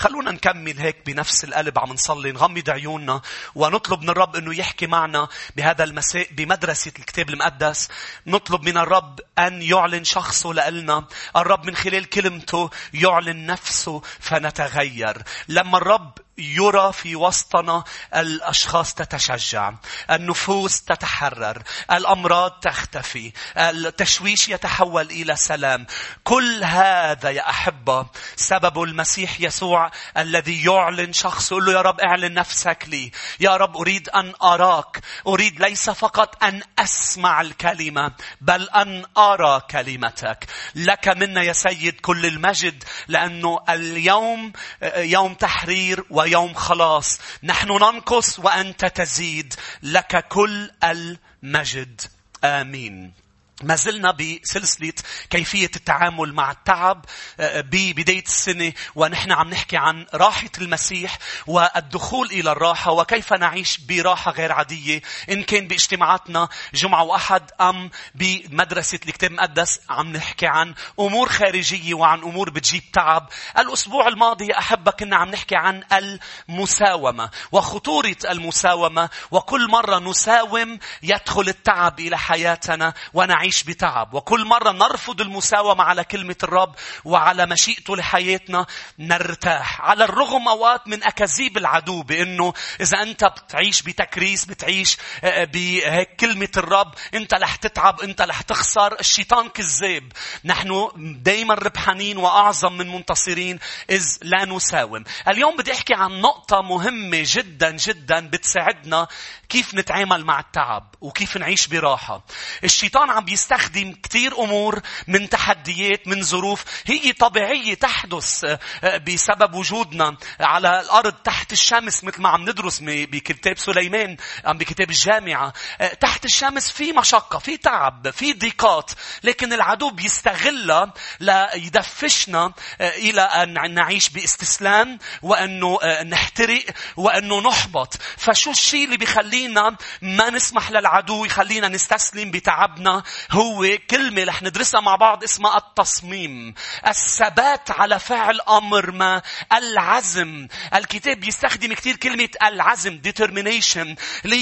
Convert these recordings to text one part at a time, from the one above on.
خلونا نكمل هيك بنفس القلب عم نصلي نغمض عيوننا ونطلب من الرب أنه يحكي معنا بهذا المساء بمدرسة الكتاب المقدس. نطلب من الرب أن يعلن شخصه لنا الرب من خلال كلمته يعلن نفسه فنتغير. لما الرب يرى في وسطنا الأشخاص تتشجع النفوس تتحرر الأمراض تختفي التشويش يتحول إلى سلام. كل هذا يا أحبة سبب المسيح يسوع الذي يعلن شخص يقول له يا رب اعلن نفسك لي. يا رب أريد أن أراك أريد ليس فقط أن أسمع الكلمة بل أن أرى كلمتك. لك منا يا سيد كل المجد لأنه اليوم يوم تحرير و يوم خلاص. نحن ننقص وأنت تزيد. لك كل المجد. آمين. ما زلنا بسلسلة كيفية التعامل مع التعب آه، ببداية السنة ونحن عم نحكي عن راحة المسيح والدخول إلى الراحة وكيف نعيش براحة غير عادية إن كان باجتماعاتنا جمعة وأحد أم بمدرسة الكتاب المقدس عم نحكي عن أمور خارجية وعن أمور بتجيب تعب. الأسبوع الماضي يا أحبة كنا عم نحكي عن المساومة وخطورة المساومة وكل مرة نساوم يدخل التعب إلى حياتنا ونعيش نعيش بتعب. وكل مرة نرفض المساومة على كلمة الرب وعلى مشيئته لحياتنا نرتاح. على الرغم أوقات من أكاذيب العدو بأنه إذا أنت بتعيش بتكريس بتعيش آه، آه، بهيك كلمة الرب أنت رح تتعب أنت رح تخسر. الشيطان كذاب. نحن دايما ربحانين وأعظم من منتصرين إذ لا نساوم. اليوم بدي أحكي عن نقطة مهمة جدا جدا بتساعدنا كيف نتعامل مع التعب. وكيف نعيش براحة. الشيطان عم بيستخدم كثير أمور من تحديات من ظروف. هي طبيعية تحدث آه، بسبب وجودنا على الأرض تحت الشمس مثل ما عم ندرس بكتاب سليمان أم بكتاب الجامعة. آه، تحت الشمس في مشقة في تعب في ضيقات. لكن العدو بيستغلها ليدفشنا آه، إلى أن نعيش باستسلام وأنه نحترق وأنه نحبط. فشو الشيء اللي بيخلينا ما نسمح للعدو يخلينا نستسلم بتعبنا هو كلمة رح ندرسها مع بعض اسمها التصميم. الثبات على فعل أمر ما. العزم. الكتاب يستخدم كثير كلمة العزم determination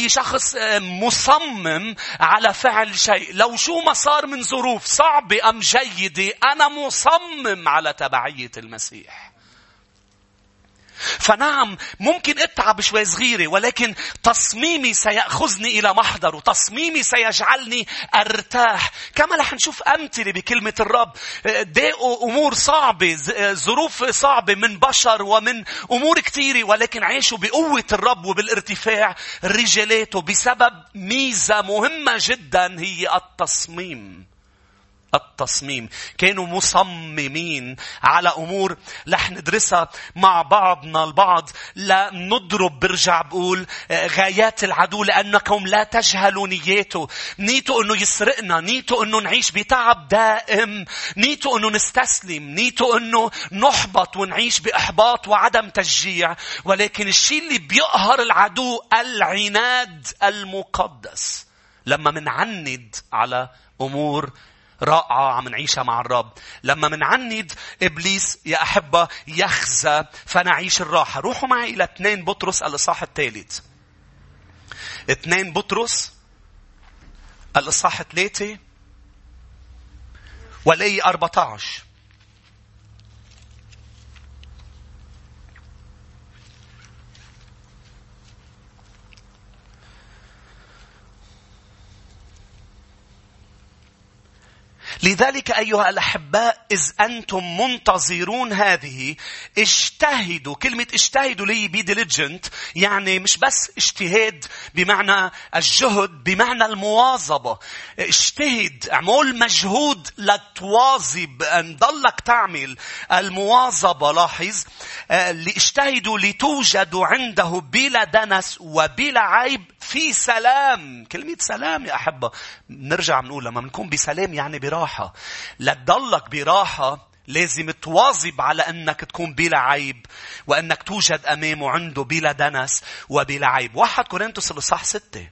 شخص آه، مصمم على فعل شيء. لو شو ما صار من ظروف صعبة أم جيدة أنا مصمم على تبعية المسيح. فنعم ممكن اتعب شوي صغيرة ولكن تصميمي سيأخذني إلى محضر تصميمي سيجعلني أرتاح. كما رح نشوف أمثلة بكلمة الرب. داقوا أمور صعبة ظروف صعبة من بشر ومن أمور كثيرة ولكن عاشوا بقوة الرب وبالارتفاع رجالاته بسبب ميزة مهمة جدا هي التصميم. التصميم. كانوا مصممين على أمور رح ندرسها مع بعضنا البعض. لا نضرب برجع بقول آه، غايات العدو لأنكم لا تجهلوا نياته. نيته أنه يسرقنا نيته أنه نعيش بتعب دائم. نيته أنه نستسلم نيته أنه نحبط ونعيش بإحباط وعدم تشجيع. ولكن الشيء اللي بيقهر العدو العناد المقدس. لما منعند على أمور رائعة عم نعيشها مع الرب. لما منعند إبليس يا أحبة يخزى فنعيش الراحة. روحوا معي إلى اثنين بطرس الإصحاح الثالث. اثنين بطرس الإصحاح ثلاثة والآية 14. لذلك أيها الأحباء إذ أنتم منتظرون هذه اجتهدوا كلمة اجتهدوا لي be diligent يعني مش بس اجتهاد بمعنى الجهد بمعنى المواظبة. اجتهد اعمل مجهود لتواظب أن ضلك تعمل. المواظبة لاحظ آه، اجتهدوا لتوجدوا عنده بلا دنس وبلا عيب في سلام. كلمة سلام يا أحبة نرجع بنقول لما بنكون بسلام يعني براحة. لتضلك براحة لازم تواظب على أنك تكون بلا عيب وأنك توجد أمامه عنده بلا دنس وبلا عيب. واحد كورنثوس الإصحاح ستة.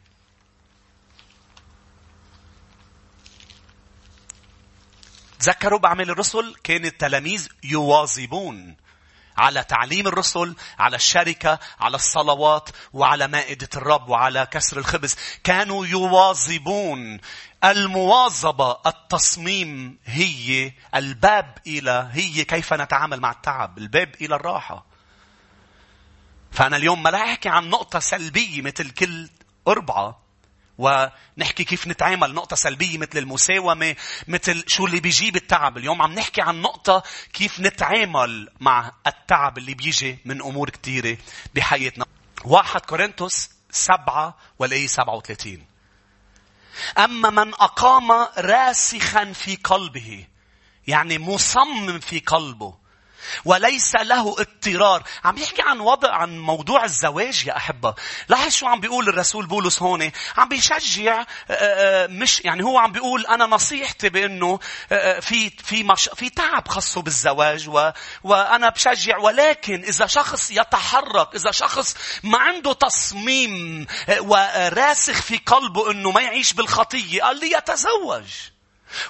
تذكروا بعمل الرسل؟ كان التلاميذ يواظبون على تعليم الرسل على الشركة على الصلوات وعلى مائدة الرب وعلى كسر الخبز. كانوا يواظبون. المواظبة التصميم هي الباب إلى هي كيف نتعامل مع التعب الباب إلى الراحة. فأنا اليوم ما لا أحكي عن نقطة سلبية مثل كل أربعة ونحكي كيف نتعامل نقطة سلبية مثل المساومة مثل شو اللي بيجيب التعب. اليوم عم نحكي عن نقطة كيف نتعامل مع التعب اللي بيجي من أمور كثيرة بحياتنا. واحد كورنثوس سبعة والآية سبعة وثلاثين. أما من أقام راسخا في قلبه يعني مصمم في قلبه وليس له اضطرار. عم يحكي عن وضع عن موضوع الزواج يا أحبة. لاحظ شو عم بيقول الرسول بولس هون؟ عم بيشجع آه، آه، مش يعني هو عم بيقول أنا نصيحتي بأنه آه، في في مش في تعب خاصه بالزواج و وأنا بشجع. ولكن إذا شخص يتحرك إذا شخص ما عنده تصميم وراسخ في قلبه أنه ما يعيش بالخطية قال لي يتزوج.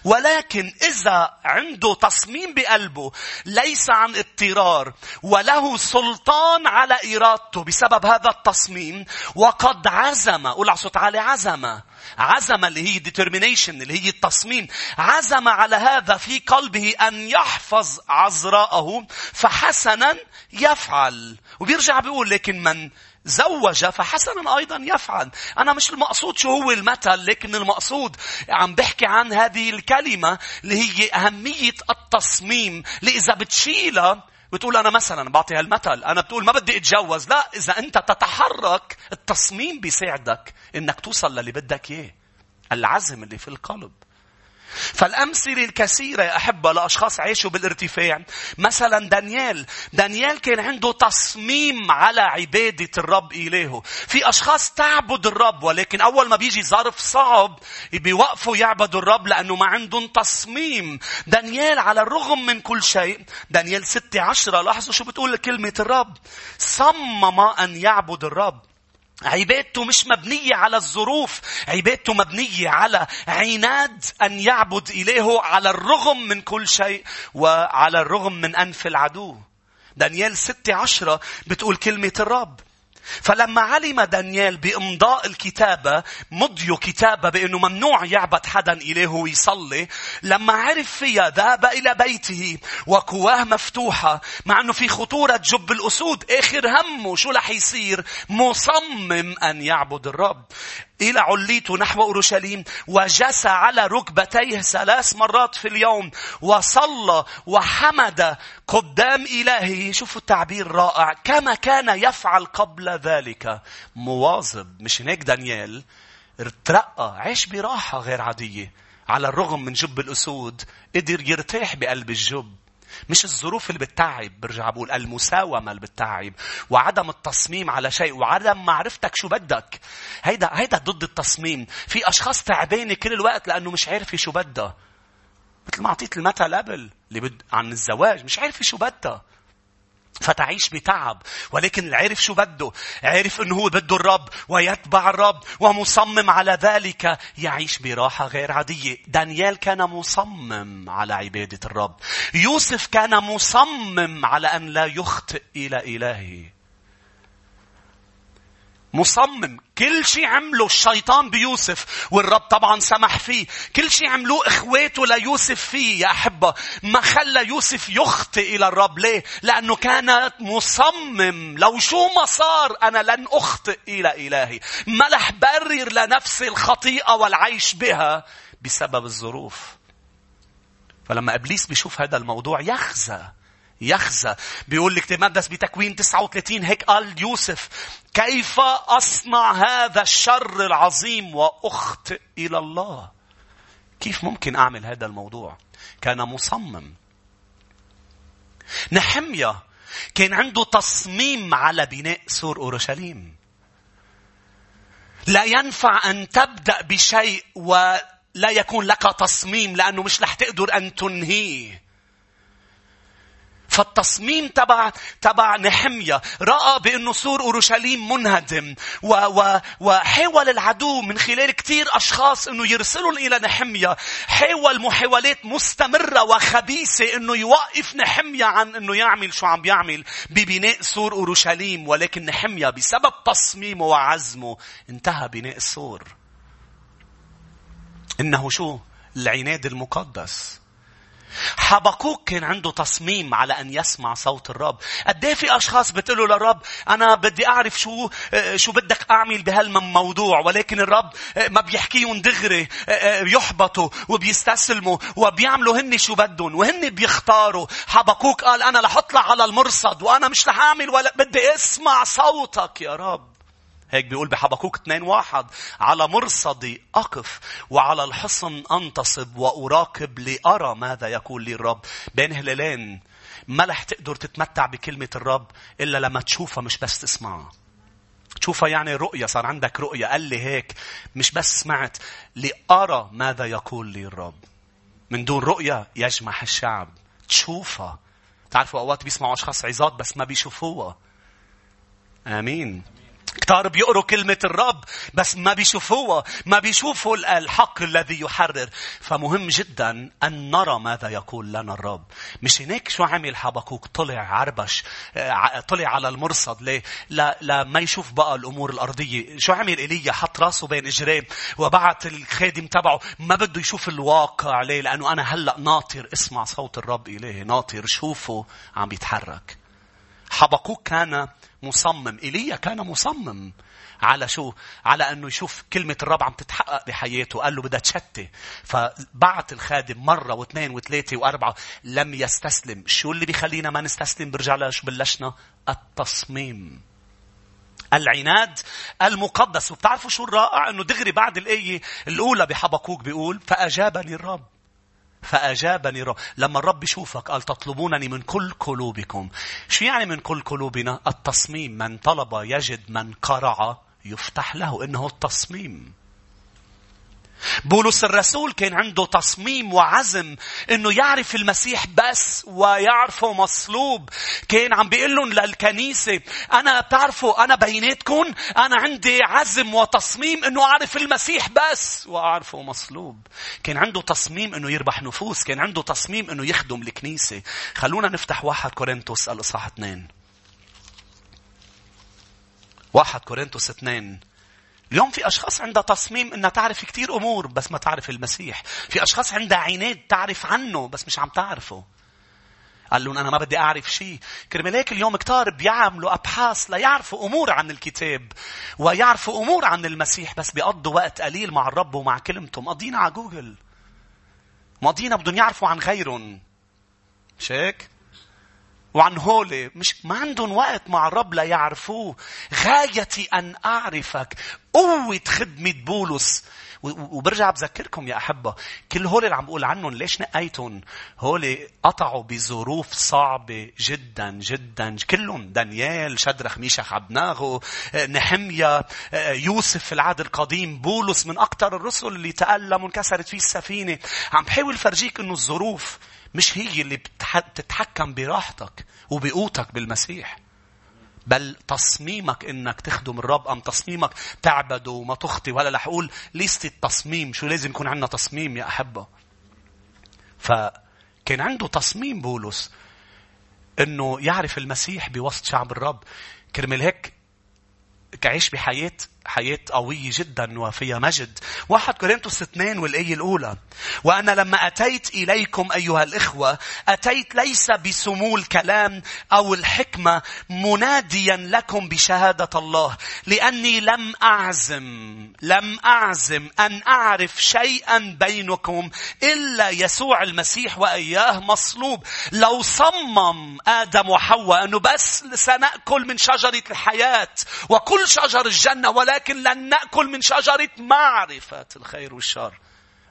ولكن إذا عنده تصميم بقلبه ليس عن اضطرار وله سلطان على إرادته بسبب هذا التصميم وقد عزم قول صوت عالي عزم عزم اللي هي determination اللي هي التصميم عزم على هذا في قلبه أن يحفظ عذراءه فحسنا يفعل. وبيرجع بيقول لكن من زوج فحسنا أيضا يفعل. أنا مش المقصود شو هو المثل لكن المقصود عم بحكي عن هذه الكلمة اللي هي أهمية التصميم. اللي إذا بتشيلها بتقول أنا مثلا بعطي هالمثل أنا بتقول ما بدي أتجوز. لا إذا أنت تتحرك التصميم بيساعدك إنك توصل للي بدك إياه. العزم اللي في القلب. فالأمثلة الكثيرة يا أحبة لأشخاص عاشوا بالارتفاع. مثلا دانيال. دانيال كان عنده تصميم على عبادة الرب إلهه. في أشخاص تعبد الرب ولكن أول ما بيجي ظرف صعب بيوقفوا يعبدوا الرب لأنه ما عندهم تصميم. دانيال على الرغم من كل شيء. دانيال ستة عشرة لاحظوا شو بتقول كلمة الرب. صمم أن يعبد الرب. عبادته مش مبنية على الظروف عبادته مبنية على عناد أن يعبد إلهه على الرغم من كل شيء وعلى الرغم من أنف العدو. دانيال ستة عشرة بتقول كلمة الرب. فلما علم دانيال بإمضاء الكتابة مضيوا كتابة بأنه ممنوع يعبد حدا إليه ويصلي لما عرف فيها ذهب إلى بيته وكواه مفتوحة مع أنه في خطورة جب الأسود آخر همه شو رح يصير؟ مصمم أن يعبد الرب. إلى عليته نحو أورشليم وجس على ركبتيه ثلاث مرات في اليوم وصلى وحمد قدام إلهه. شوفوا التعبير رائع. كما كان يفعل قبل ذلك. مواظب مش هيك دانيال ارترقى عيش براحة غير عادية. على الرغم من جب الأسود قدر يرتاح بقلب الجب. مش الظروف اللي بتتعب برجع بقول المساومة اللي بتتعب وعدم التصميم على شيء وعدم معرفتك شو بدك. هيدا هيدا ضد التصميم. في أشخاص تعبانة كل الوقت لأنه مش عارفة شو بدها. مثل ما أعطيت المثل قبل اللي بد عن الزواج مش عارفة شو بدها. فتعيش بتعب ولكن عرف شو بده عرف إنه هو بده الرب ويتبع الرب ومصمم على ذلك يعيش براحة غير عادية. دانيال كان مصمم على عبادة الرب. يوسف كان مصمم على أن لا يخطئ إلى إلهه. مصمم. كل شيء عمله الشيطان بيوسف والرب طبعا سمح فيه. كل شيء عملوه إخواته ليوسف فيه يا أحبة. ما خلى يوسف يخطئ إلى الرب. ليه؟ لأنه كان مصمم. لو شو ما صار أنا لن أخطئ إلى إلهي. ما رح برر لنفسي الخطيئة والعيش بها بسبب الظروف. فلما إبليس بيشوف هذا الموضوع يخزى. يخزى. بيقول لك تمدس بتكوين 39 هيك قال يوسف كيف أصنع هذا الشر العظيم وأخطئ إلى الله؟ كيف ممكن أعمل هذا الموضوع؟ كان مصمم. نحمية كان عنده تصميم على بناء سور أورشليم. لا ينفع أن تبدأ بشيء ولا يكون لك تصميم لأنه مش رح تقدر أن تنهيه. فالتصميم تبع تبع نحمية. رأى بأنه سور أورشليم منهدم. و و وحاول العدو من خلال كثير أشخاص أنه يرسلهم إلى نحمية. حاول محاولات مستمرة وخبيثة أنه يوقف نحمية عن أنه يعمل شو عم بيعمل ببناء سور أورشليم. ولكن نحمية بسبب تصميمه وعزمه انتهى بناء السور إنه شو؟ العناد المقدس. حبقوك كان عنده تصميم على أن يسمع صوت الرب. قد إيه في أشخاص بتقولوا للرب أنا بدي أعرف شو شو بدك أعمل بهالموضوع ولكن الرب ما بيحكيهم دغري يحبطوا وبيستسلموا وبيعملوا هن شو بدهم وهن بيختاروا. حبقوك قال أنا رح أطلع على المرصد وأنا مش رح أعمل ولا بدي أسمع صوتك يا رب. هيك بيقول بحبكوك 2 واحد. على مرصدي أقف وعلى الحصن أنتصب وأراقب لأرى ماذا يقول لي الرب. بين هلالين ما رح تقدر تتمتع بكلمة الرب إلا لما تشوفها مش بس تسمعها. تشوفها يعني رؤية صار عندك رؤية. قال لي هيك مش بس سمعت لأرى ماذا يقول لي الرب. من دون رؤية يجمح الشعب. تشوفها. تعرفوا أوقات بيسمعوا أشخاص عظات بس ما بيشوفوها. آمين. كتار بيقروا كلمة الرب بس ما بيشوفوها ما بيشوفوا الحق الذي يحرر. فمهم جدا أن نرى ماذا يقول لنا الرب. مش هناك شو عمل حبكوك طلع عربش آه، طلع على المرصد ليه؟ لا, لا ما يشوف بقى الأمور الأرضية. شو عمل إيليا حط راسه بين إجرين وبعت الخادم تبعه. ما بده يشوف الواقع ليه؟ لأنه أنا هلأ ناطر. اسمع صوت الرب إليه ناطر. شوفه عم بيتحرك حبقوك كان مصمم إيليا كان مصمم على شو؟ على أنه يشوف كلمة الرب عم تتحقق بحياته. قال له بدها تشتي. فبعت الخادم مرة واثنين وثلاثة وأربعة. لم يستسلم. شو اللي بيخلينا ما نستسلم؟ برجع لشو بلشنا؟ التصميم. العناد المقدس وبتعرفوا شو الرائع أنه دغري بعد الآية الأولى بحبقوك بيقول فأجابني الرب فأجابني الرب لما الرب يشوفك قال تطلبونني من كل قلوبكم. شو يعني من كل قلوبنا؟ التصميم من طلب يجد من قرع يفتح له إنه التصميم. بولس الرسول كان عنده تصميم وعزم إنه يعرف المسيح بس ويعرفه مصلوب. كان عم بيقول لهم للكنيسة أنا بتعرفوا أنا بيناتكم أنا عندي عزم وتصميم إنه أعرف المسيح بس وأعرفه مصلوب. كان عنده تصميم إنه يربح نفوس كان عنده تصميم إنه يخدم الكنيسة. خلونا نفتح واحد كورنثوس الاصحاح اثنين. واحد كورنثوس اثنين. اليوم في أشخاص عندها تصميم أنها تعرف كثير أمور بس ما تعرف المسيح. في أشخاص عندها عناد تعرف عنه بس مش عم تعرفه. قال لهم أنا ما بدي أعرف شيء. كرمال هيك اليوم كتار بيعملوا أبحاث ليعرفوا أمور عن الكتاب ويعرفوا أمور عن المسيح بس بيقضوا وقت قليل مع الرب ومع كلمته. مقضينا على جوجل. مقضينا بدهم يعرفوا عن غيرهم. مش هيك؟ وعن هولي مش ما عندهم وقت مع الرب ليعرفوه غايتي أن أعرفك قوة خدمة بولس. وبرجع بذكركم يا أحبة كل هول اللي عم بقول عنهم ليش نقيتهم؟ هول قطعوا بظروف صعبة جدا جدا. كلهم دانيال شدرخ ميشخ عبناغو نحميا يوسف في العهد القديم بولس من أكثر الرسل اللي تألم وانكسرت فيه السفينة. عم بحاول فرجيك أنه الظروف مش هي اللي بتتحكم براحتك وبقوتك بالمسيح. بل تصميمك إنك تخدم الرب أم تصميمك تعبده وما تخطي. ولا رح أقول ليست التصميم. شو لازم يكون عندنا تصميم يا أحبة؟ فكان عنده تصميم بولس إنه يعرف المسيح بوسط شعب الرب. كرمال هيك كعيش بحياة حياة قوية جدا وفيها مجد. واحد كورنثوس اثنين والآية الأولى. وأنا لما أتيت إليكم أيها الإخوة أتيت ليس بسمو الكلام أو الحكمة مناديا لكم بشهادة الله لأني لم أعزم لم أعزم أن أعرف شيئا بينكم إلا يسوع المسيح وإياه مصلوب. لو صمم آدم وحواء أنه بس سنأكل من شجرة الحياة وكل شجر الجنة ولا ولكن لن نأكل من شجرة معرفة الخير والشر.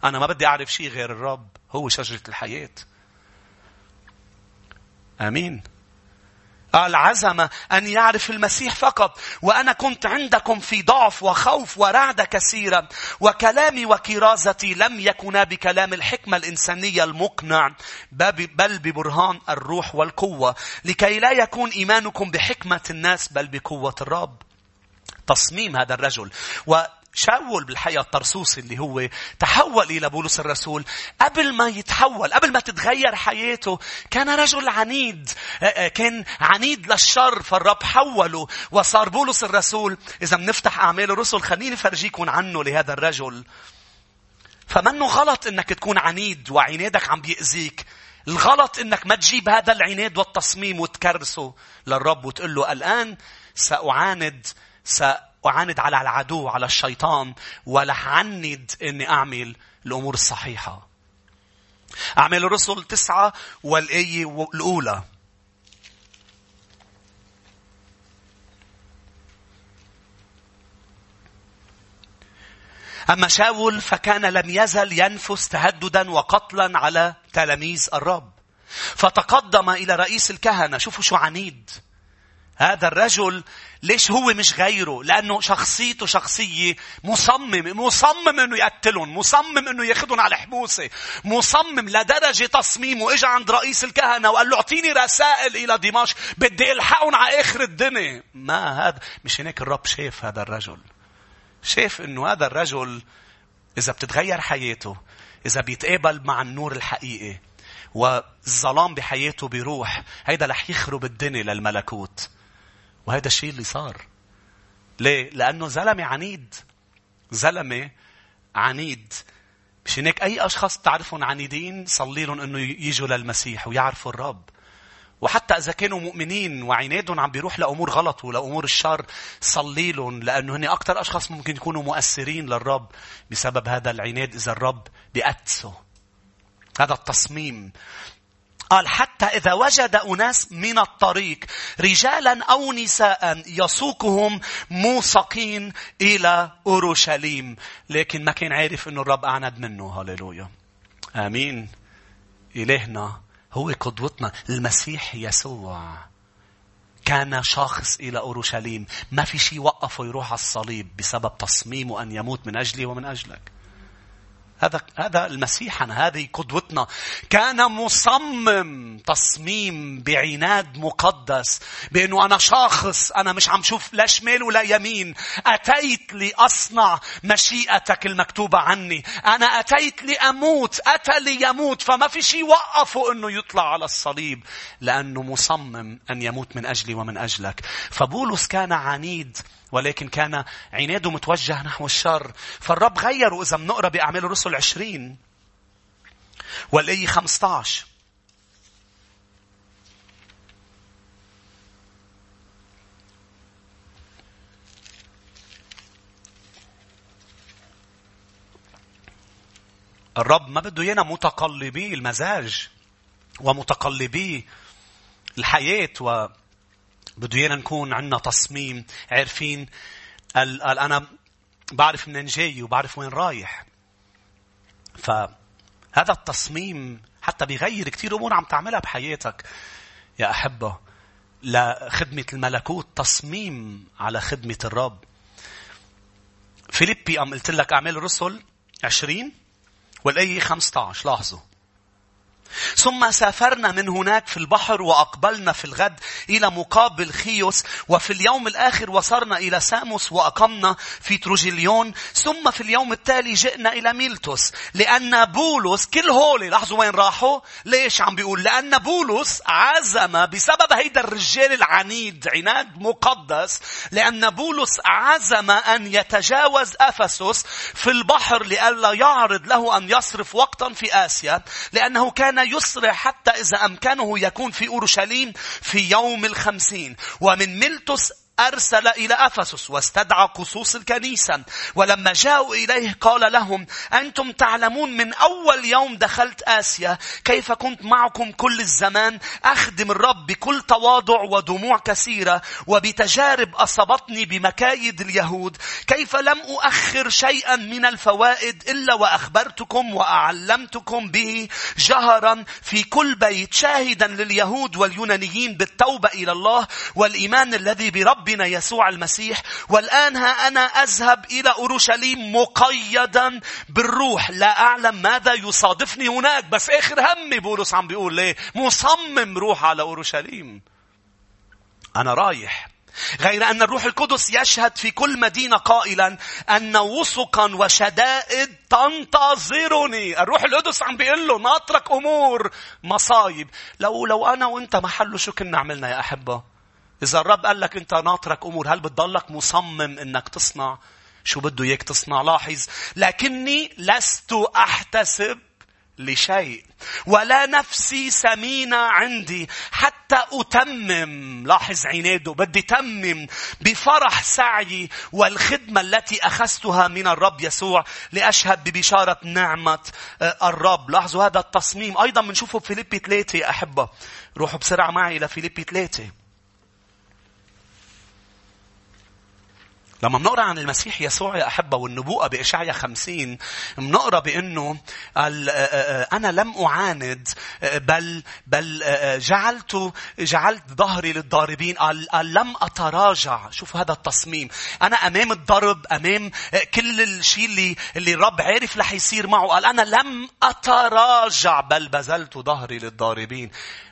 أنا ما بدي أعرف شيء غير الرب. هو شجرة الحياة. آمين. قال عزم أن يعرف المسيح فقط وأنا كنت عندكم في ضعف وخوف ورعدة كثيرة وكلامي وكرازتي لم يكونا بكلام الحكمة الإنسانية المقنع بل ببرهان الروح والقوة لكي لا يكون إيمانكم بحكمة الناس بل بقوة الرب تصميم هذا الرجل. شاول بالحقيقة الطرسوسي اللي هو تحول إلى بولس الرسول. قبل ما يتحول قبل ما تتغير حياته كان رجل عنيد. آه، آه، كان عنيد للشر فالرب حوله وصار بولس الرسول. إذا بنفتح أعمال الرسل خليني فرجيكم عنه لهذا الرجل. فمنه غلط إنك تكون عنيد وعنادك عم بيأذيك؟ الغلط إنك ما تجيب هذا العناد والتصميم وتكرسه للرب وتقول له الآن سأعاند على العدو على الشيطان ولا عند إني أعمل الأمور الصحيحة. أعمال الرسل تسعة والآية الأولى. أما شاول فكان لم يزل ينفس تهددا وقتلا على تلاميذ الرب. فتقدم إلى رئيس الكهنة. شوفوا شو عنيد. هذا الرجل ليش هو مش غيره؟ لأنه شخصيته شخصية مصمم، مصمم إنه يقتلهم، مصمم إنه ياخذهم على حبوسة، مصمم لدرجة تصميمه إجا عند رئيس الكهنة وقال له أعطيني رسائل إلى دمشق، بدي ألحقهم على آخر الدنيا. ما هذا مش هيك الرب شاف هذا الرجل. شاف إنه هذا الرجل إذا بتتغير حياته، إذا بيتقابل مع النور الحقيقي، والظلام بحياته بيروح، هيدا رح يخرب الدنيا للملكوت. وهذا الشيء اللي صار. ليه؟ لأنه زلمة عنيد. زلمة عنيد. مش هيك أي أشخاص تعرفهم عنيدين صلي لهم أنه يجوا للمسيح ويعرفوا الرب. وحتى إذا كانوا مؤمنين وعنادهم عم بيروح لأمور غلط ولأمور الشر صلي لهم لأنه هن أكثر أشخاص ممكن يكونوا مؤثرين للرب بسبب هذا العناد إذا الرب بيقدسه. هذا التصميم قال حتى إذا وجد أناس من الطريق رجالا أو نساء يسوقهم موثقين إلى أورشليم. لكن ما كان عارف أنه الرب أعند منه. هللويا. آمين. إلهنا هو قدوتنا. المسيح يسوع كان شخص إلى أورشليم. ما في شيء وقفه يروح على الصليب بسبب تصميمه أن يموت من أجلي ومن أجلك. هذا هذا المسيح أنا هذه قدوتنا. كان مصمم تصميم بعناد مقدس بأنه أنا شاخص أنا مش عم شوف لا شمال ولا يمين. أتيت لأصنع مشيئتك المكتوبة عني. أنا أتيت لأموت أتى ليموت. فما في شيء وقفه إنه يطلع على الصليب لأنه مصمم أن يموت من أجلي ومن أجلك. فبولس كان عنيد ولكن كان عناده متوجه نحو الشر. فالرب غيره إذا بنقرأ بأعمال الرسل عشرين. والآية 15 الرب ما بده ايانا متقلبي المزاج ومتقلبي الحياة بده ايانا نكون عندنا تصميم عارفين قال قال أنا بعرف منين جاي وبعرف وين رايح. فهذا التصميم حتى بيغير كثير أمور عم تعملها بحياتك. يا أحبة لخدمة الملكوت تصميم على خدمة الرب. فيليبي أم قلت لك أعمال الرسل 20 والآية 15 لاحظوا. ثم سافرنا من هناك في البحر وأقبلنا في الغد إلى مقابل خيوس وفي اليوم الآخر وصلنا إلى ساموس وأقمنا في تروجيليون ثم في اليوم التالي جئنا إلى ميلتوس لأن بولس كل هولي لاحظوا وين راحوا؟ ليش عم بيقول؟ لأن بولس عزم بسبب هيدا الرجال العنيد عناد مقدس لأن بولس عزم أن يتجاوز أفسس في البحر لئلا يعرض له أن يصرف وقتا في آسيا لأنه كان يسرع حتى إذا أمكنه يكون في أورشليم في يوم الخمسين. ومن ملتس أرسل إلى أفسس واستدعى قصوص الكنيسة. ولما جاءوا إليه قال لهم أنتم تعلمون من أول يوم دخلت آسيا كيف كنت معكم كل الزمان؟ أخدم الرب بكل تواضع ودموع كثيرة وبتجارب أصابتني بمكايد اليهود. كيف لم أؤخر شيئا من الفوائد إلا وأخبرتكم وأعلمتكم به جهرا في كل بيت شاهدا لليهود واليونانيين بالتوبة إلى الله والإيمان الذي برب ربنا يسوع المسيح. والآن ها أنا أذهب إلى أورشليم مقيدا بالروح. لا أعلم ماذا يصادفني هناك بس آخر همي بولس عم بيقول ليه؟ مصمم روح على أورشليم. أنا رايح. غير أن الروح القدس يشهد في كل مدينة قائلا أن وسقا وشدائد تنتظرني. الروح القدس عم بيقول له ناطرك أمور مصايب. لو لو أنا وأنت محله شو كنا عملنا يا أحبة؟ إذا الرب قال لك أنت ناطرك أمور هل بتضلك مصمم أنك تصنع؟ شو بده إياك تصنع؟ لاحظ لكني لست أحتسب لشيء ولا نفسي سمينة عندي حتى أتمم لاحظ عناده بدي تمم بفرح سعي والخدمة التي أخذتها من الرب يسوع لأشهد ببشارة نعمة آه، الرب. لاحظوا هذا التصميم. أيضا بنشوفه في فيليبي 3 يا أحبة. روحوا بسرعة معي إلى فيليبي 3 لما بنقرأ عن المسيح يسوع يا أحبة والنبوءة بإشعيا خمسين بنقرأ بأنه أنا لم أعاند بل بل جعلت جعلت ظهري للضاربين قال لم أتراجع. شوفوا هذا التصميم. أنا أمام الضرب أمام كل الشيء اللي اللي الرب عارف رح يصير معه. قال أنا لم أتراجع بل بذلت ظهري للضاربين.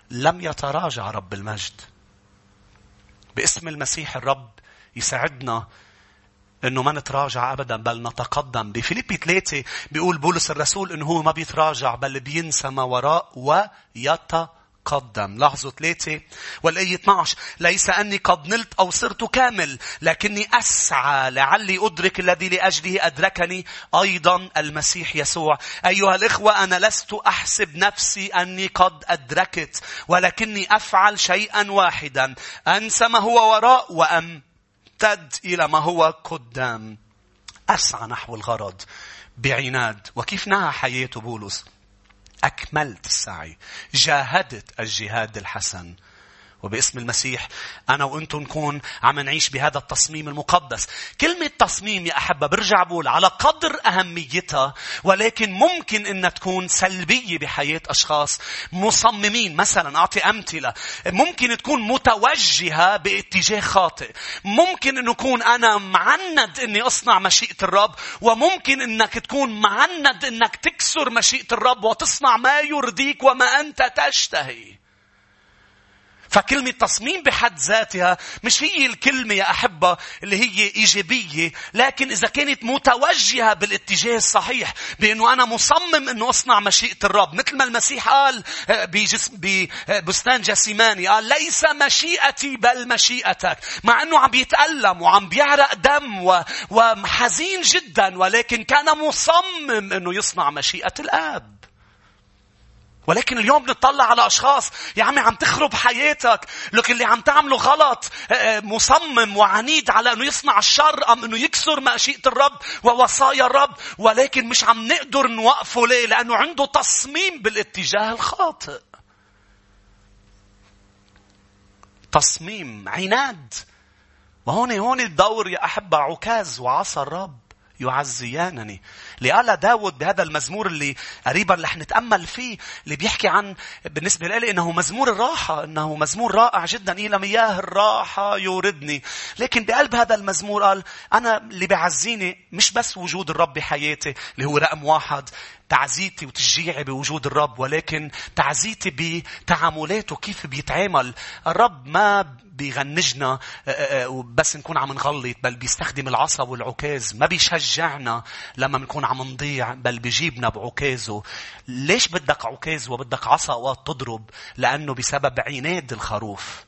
لم يتراجع رب المجد. باسم المسيح الرب يساعدنا إنه ما نتراجع ابدا بل نتقدم. بفيليبي ثلاثة بيقول بولس الرسول إنه هو ما بيتراجع بل بينسى ما وراء ويتقدم. لاحظوا ثلاثة. والآية 12 ليس أني قد نلت أو صرت كامل لكني أسعى لعلي أدرك الذي لأجله أدركني. أيضا المسيح يسوع. أيها الإخوة أنا لست أحسب نفسي أني قد أدركت ولكني أفعل شيئا واحدا. أنسى ما هو وراء وأم امتد إلى ما هو قدام. أسعى نحو الغرض بعناد. وكيف نهى حياته بولس؟ أكملت السعي. جاهدت الجهاد الحسن. وباسم المسيح أنا وأنتم نكون عم نعيش بهذا التصميم المقدس. كلمة تصميم يا أحبة برجع بقول على قدر أهميتها ولكن ممكن أنها تكون سلبية بحياة أشخاص مصممين. مثلا أعطي أمثلة. ممكن تكون متوجهة باتجاه خاطئ. ممكن أن أكون أنا معند أني أصنع مشيئة الرب وممكن أنك تكون معند أنك تكسر مشيئة الرب وتصنع ما يرضيك وما أنت تشتهي. فكلمة تصميم بحد ذاتها مش هي الكلمة يا أحبة اللي هي إيجابية لكن إذا كانت متوجهة بالاتجاه الصحيح بأنه أنا مصمم أنه أصنع مشيئة الرب مثل ما المسيح قال آه، بجسم ببستان جسيماني قال ليس مشيئتي بل مشيئتك مع أنه عم بيتألم وعم بيعرق دم. وحزين جدا ولكن كان مصمم أنه يصنع مشيئة الآب ولكن اليوم بنطلع على أشخاص يا عمي عم تخرب حياتك لكن اللي عم تعمله غلط آه، آه، مصمم وعنيد على أنه يصنع الشر أم أنه يكسر مشيئة الرب ووصايا الرب ولكن مش عم نقدر نوقفه ليه؟ لأنه عنده تصميم بالاتجاه الخاطئ. تصميم عناد. وهون هون الدور يا أحبة عكاز وعصى الرب يعزيانني. لقال داود بهذا المزمور اللي قريبا رح نتأمل فيه اللي بيحكي عن بالنسبة لي إنه مزمور الراحة إنه مزمور رائع جدا. إلى مياه الراحة يوردني. لكن بقلب هذا المزمور قال أنا اللي بيعزيني مش بس وجود الرب بحياتي اللي هو رقم واحد. تعزيتي وتشجيعي بوجود الرب ولكن تعزيتي بتعاملاته كيف بيتعامل. الرب ما بيغنجنا آه، آه، وبس نكون عم نغلط بل بيستخدم العصا والعكاز. ما بيشجعنا لما نكون عم نضيع بل بيجيبنا بعكازه. ليش بدك عكاز وبدك عصا اوقات تضرب لأنه بسبب عناد الخروف.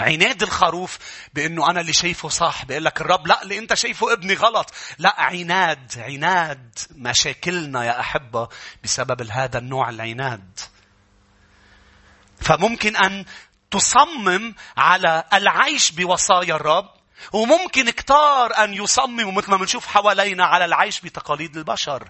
عناد الخروف بأنه أنا اللي شايفه صح بيقول لك الرب لا اللي أنت شايفه ابني غلط. لا عناد عناد مشاكلنا يا أحبة بسبب هذا النوع العناد. فممكن أن تصمم على العيش بوصايا الرب وممكن كتار أن يصمموا مثل ما بنشوف حوالينا على العيش بتقاليد البشر.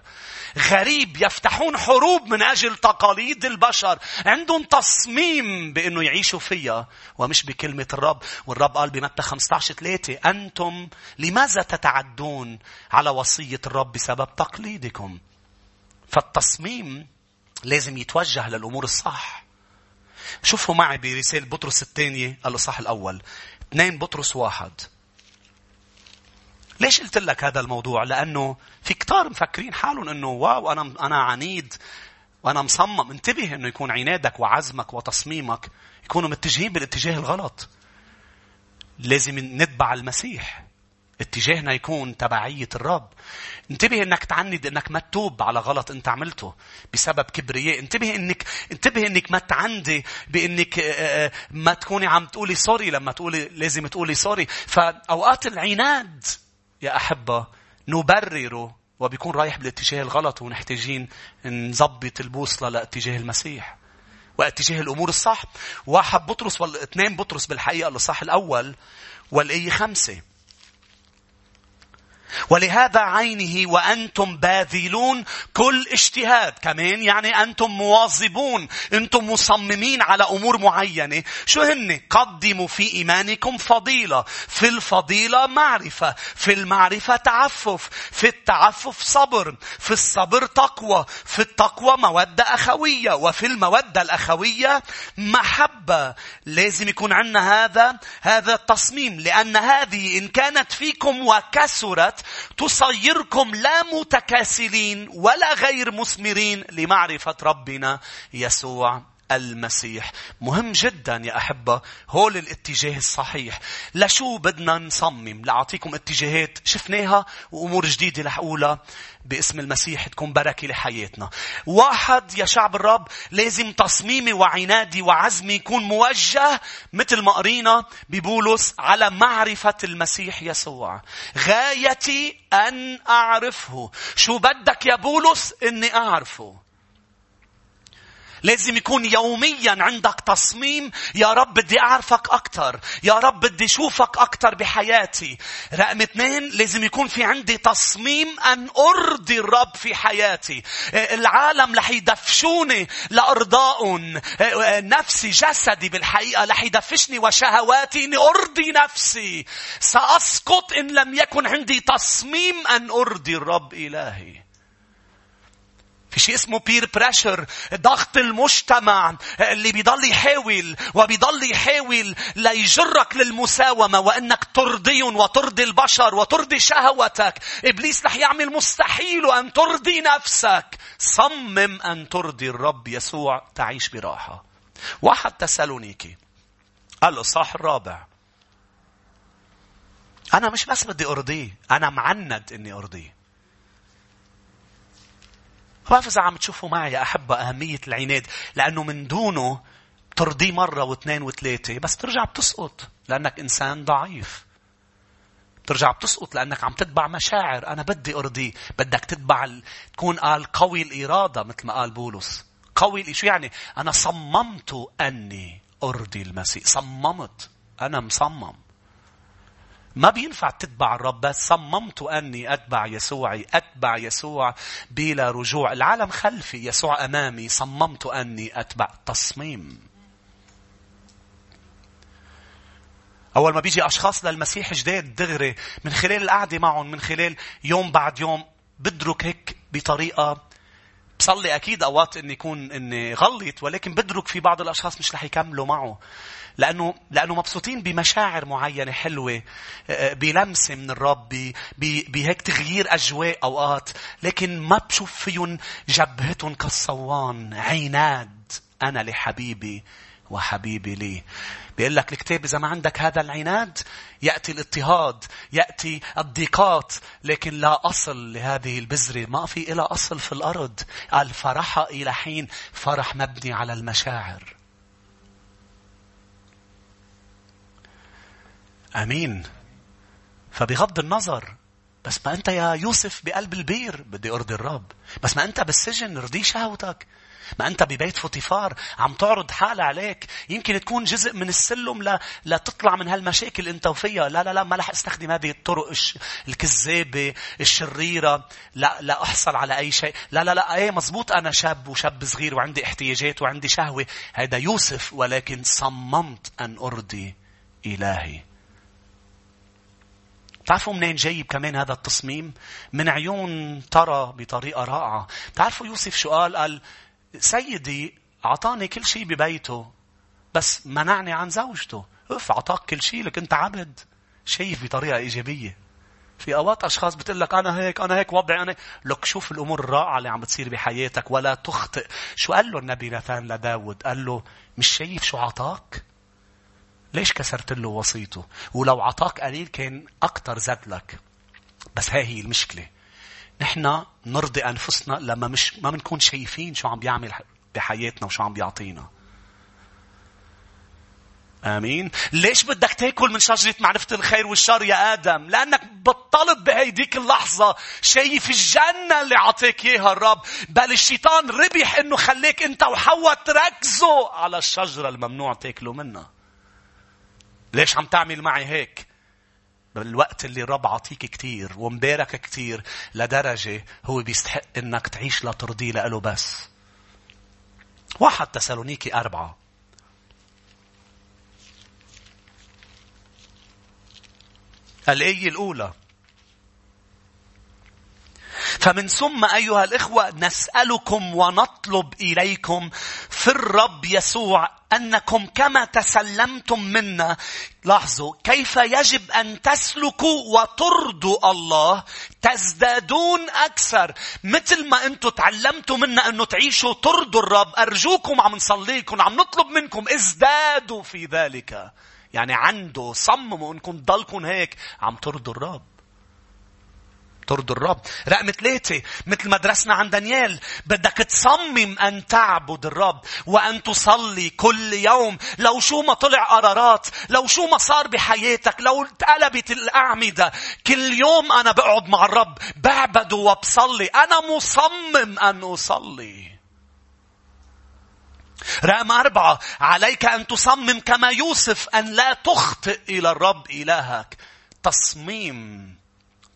غريب يفتحون حروب من أجل تقاليد البشر. عندهم تصميم بأنه يعيشوا فيها ومش بكلمة الرب. والرب قال بمتى 15 3 أنتم لماذا تتعدون على وصية الرب بسبب تقليدكم؟ فالتصميم لازم يتوجه للأمور الصح. شوفوا معي برسالة بطرس الثانية الإصحاح الأول. اثنين بطرس واحد. ليش قلت لك هذا الموضوع؟ لأنه في كتار مفكرين حالهم أنه واو أنا أنا عنيد وأنا مصمم. انتبه أنه يكون عنادك وعزمك وتصميمك يكونوا متجهين بالاتجاه الغلط. لازم نتبع المسيح. اتجاهنا يكون تبعية الرب. انتبه إنك تعند إنك ما تتوب على غلط أنت عملته بسبب كبرياء. انتبه إنك انتبه إنك ما تعندي بإنك ما تكوني عم تقولي sorry لما تقولي لازم تقولي sorry. فأوقات العناد يا أحبة نبرره وبيكون رايح بالاتجاه الغلط ومحتاجين نظبط البوصلة لاتجاه المسيح. واتجاه الأمور الصح. واحد بطرس والاثنين بطرس بالحقيقة الصح الأول والآية خمسة. ولهذا عينه وأنتم باذلون كل اجتهاد. كمان يعني أنتم مواظبون. أنتم مصممين على أمور معينة. شو هن؟ قدموا في إيمانكم فضيلة. في الفضيلة معرفة. في المعرفة تعفف. في التعفف صبر. في الصبر تقوى. في التقوى مودة أخوية. وفي المودة الأخوية محبة. لازم يكون عندنا هذا هذا التصميم. لأن هذه إن كانت فيكم وكسرت تصيركم لا متكاسلين ولا غير مثمرين لمعرفة ربنا يسوع المسيح. مهم جدا يا أحبة هول الاتجاه الصحيح. لشو بدنا نصمم؟ لأعطيكم اتجاهات شفناها وأمور جديدة رح أقولها. باسم المسيح تكون بركة لحياتنا. واحد يا شعب الرب لازم تصميمي وعنادي وعزمي يكون موجه مثل ما قرينا ببولس على معرفة المسيح يسوع. غايتي أن أعرفه. شو بدك يا بولس إني أعرفه. لازم يكون يوميا عندك تصميم. يا رب بدي أعرفك أكثر يا رب بدي أشوفك أكثر بحياتي. رقم اثنين لازم يكون في عندي تصميم أن أرضي الرب في حياتي. العالم رح يدفشوني لأرضائهم. نفسي جسدي بالحقيقة رح يدفشني وشهواتي أني أرضي نفسي. سأسقط إن لم يكن عندي تصميم أن أرضي الرب إلهي. في شيء اسمه peer pressure ضغط المجتمع اللي بيضل يحاول وبيضل يحاول ليجرك للمساومة وأنك ترضيهم وترضي البشر وترضي شهوتك. إبليس رح يعمل مستحيل أن ترضي نفسك. صمم أن ترضي الرب يسوع تعيش براحة. واحد تسالونيكي قال له صح الرابع أنا مش بس بدي أرضيه أنا معند إني بعرف إذا عم تشوفوا معي يا أحبة أهمية العناد لأنه من دونه ترضيه مرة واثنين وثلاثة بس ترجع بتسقط لأنك إنسان ضعيف. ترجع بتسقط لأنك عم تتبع مشاعر أنا بدي أرضيه بدك تتبع ال... تكون قال قوي الإرادة مثل ما قال بولس. قوي شو يعني؟ أنا صممت أني أرضي المسيح صممت أنا مصمم. ما بينفع تتبع الرب. بس صممت أني أتبع يسوعي أتبع يسوع بلا رجوع. العالم خلفي يسوع أمامي. صممت أني أتبع تصميم. أول ما بيجي أشخاص للمسيح جداد دغري من خلال القعدة معهم من خلال يوم بعد يوم بدرك هيك بطريقة. بصلي أكيد أوقات إني يكون إني غلط ولكن بدرك في بعض الأشخاص مش رح يكملوا معه. لأنه لأنه مبسوطين بمشاعر معينة حلوة آه، بلمسة من الرب بهيك تغيير أجواء أوقات. لكن ما بشوف فيهم جبهتهم كالصوان. عناد أنا لحبيبي وحبيبي لي. بيقول لك الكتاب إذا ما عندك هذا العناد يأتي الاضطهاد يأتي الضيقات. لكن لا أصل لهذه البذرة. ما في إلى أصل في الأرض. الفرح إلى حين فرح مبني على المشاعر. آمين. فبغض النظر بس ما أنت يا يوسف بقلب البير بدي أرضي الرب. بس ما أنت بالسجن رضي شهوتك. ما أنت ببيت فوتيفار عم تعرض حالة عليك. يمكن تكون جزء من السلم لا, لا تطلع من هالمشاكل أنت وفيها. لا لا لا ما رح أستخدم هذه الطرق الكذابة الشريرة. لا لا أحصل على أي شيء. لا لا لا أي مزبوط أنا شاب وشاب صغير وعندي احتياجات وعندي شهوة. هذا يوسف ولكن صممت أن أرضي إلهي. تعرفوا منين جايب كمان هذا التصميم؟ من عيون ترى بطريقة رائعة. تعرفوا يوسف شو قال؟ قال سيدي أعطاني كل شيء ببيته بس منعني عن زوجته. اف أعطاك كل شيء لك أنت عبد. شايف بطريقة إيجابية. في أوقات أشخاص بتقول لك أنا هيك أنا هيك وضعي أنا لك شوف الأمور الرائعة اللي عم بتصير بحياتك ولا تخطئ. شو قال له النبي ناثان لداود؟ قال له مش شايف شو عطاك؟ ليش كسرت له وصيته ولو عطاك قليل كان أكتر زاد لك. بس هاي هي المشكلة. نحن نرضي أنفسنا لما مش ما بنكون شايفين شو عم بيعمل بحياتنا وشو عم بيعطينا. آمين. ليش بدك تاكل من شجرة معرفة الخير والشر يا آدم؟ لأنك بتطلب بهيديك اللحظة. شايف الجنة اللي عطيك إياها الرب. بل الشيطان ربح إنه خليك أنت وحواء تركزوا على الشجرة الممنوع تاكلوا منها. ليش عم تعمل معي هيك؟ بالوقت اللي الرب عطيك كتير ومبارك كتير لدرجة هو بيستحق إنك تعيش لترضيه لأله بس. واحد تسالونيكي أربعة. الآية الأولى فمن ثم أيها الإخوة نسألكم ونطلب إليكم في الرب يسوع أنكم كما تسلمتم منا. لاحظوا كيف يجب أن تسلكوا وترضوا الله تزدادون أكثر. مثل ما أنتم تعلمتوا منا أنه تعيشوا ترضوا الرب. أرجوكم عم نصليكم عم نطلب منكم ازدادوا في ذلك. يعني عنده صمموا انكم تضلكم هيك عم ترضوا الرب. ترضوا الرب. رقم ثلاثة مثل ما درسنا عن دانيال. بدك تصمم أن تعبد الرب وأن تصلي كل يوم. لو شو ما طلع قرارات لو شو ما صار بحياتك لو اتقلبت الأعمدة. كل يوم أنا بقعد مع الرب بعبده وبصلي. أنا مصمم أن أصلي. رقم أربعة عليك أن تصمم كما يوسف أن لا تخطئ إلى الرب إلهك. تصميم.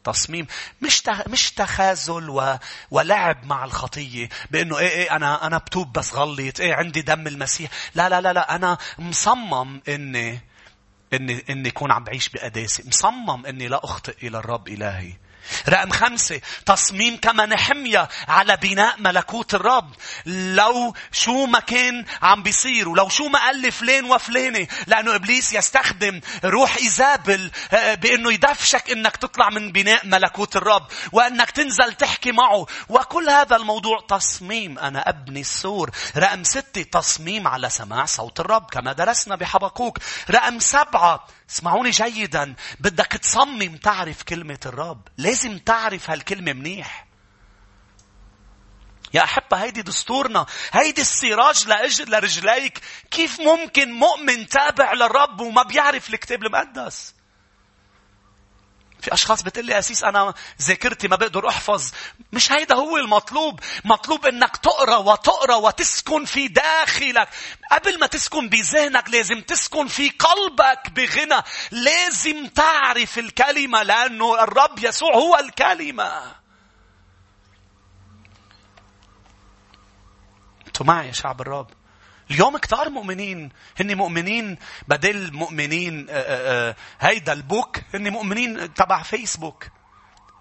تصميم مش مش تخاذل. ولعب مع الخطية بإنه إيه إيه أنا أنا بتوب بس غلط إيه عندي دم المسيح لا لا لا لا أنا مصمم إني إني إني أكون عم بعيش بقداسة مصمم إني لا أخطئ إلى الرب إلهي رقم خمسة تصميم كما نحمية على بناء ملكوت الرب. لو شو ما كان عم بيصير ولو شو ما قال فلان وفلانة لأنه إبليس يستخدم روح إيزابل آه، بأنه يدفشك أنك تطلع من بناء ملكوت الرب وأنك تنزل تحكي معه. وكل هذا الموضوع تصميم. أنا أبني السور. رقم ستة تصميم على سماع صوت الرب كما درسنا بحبقوك. رقم سبعة اسمعوني جيدا. بدك تصمم تعرف كلمة الرب. لازم تعرف هالكلمة منيح. يا أحبة هيدي دستورنا. هيدي السراج لأجل لرجليك. كيف ممكن مؤمن تابع للرب وما بيعرف الكتاب المقدس؟ في أشخاص بتقول لي أسيس أنا ذاكرتي ما بقدر أحفظ. مش هيدا هو المطلوب. مطلوب أنك تقرأ وتقرأ وتسكن في داخلك. قبل ما تسكن بذهنك لازم تسكن في قلبك بغنى. لازم تعرف الكلمة لأنه الرب يسوع هو الكلمة. أنتوا معي يا شعب الرب. اليوم كتار مؤمنين. هن مؤمنين بدل مؤمنين آه، آه، آه، هيدا البوك هن مؤمنين تبع فيسبوك.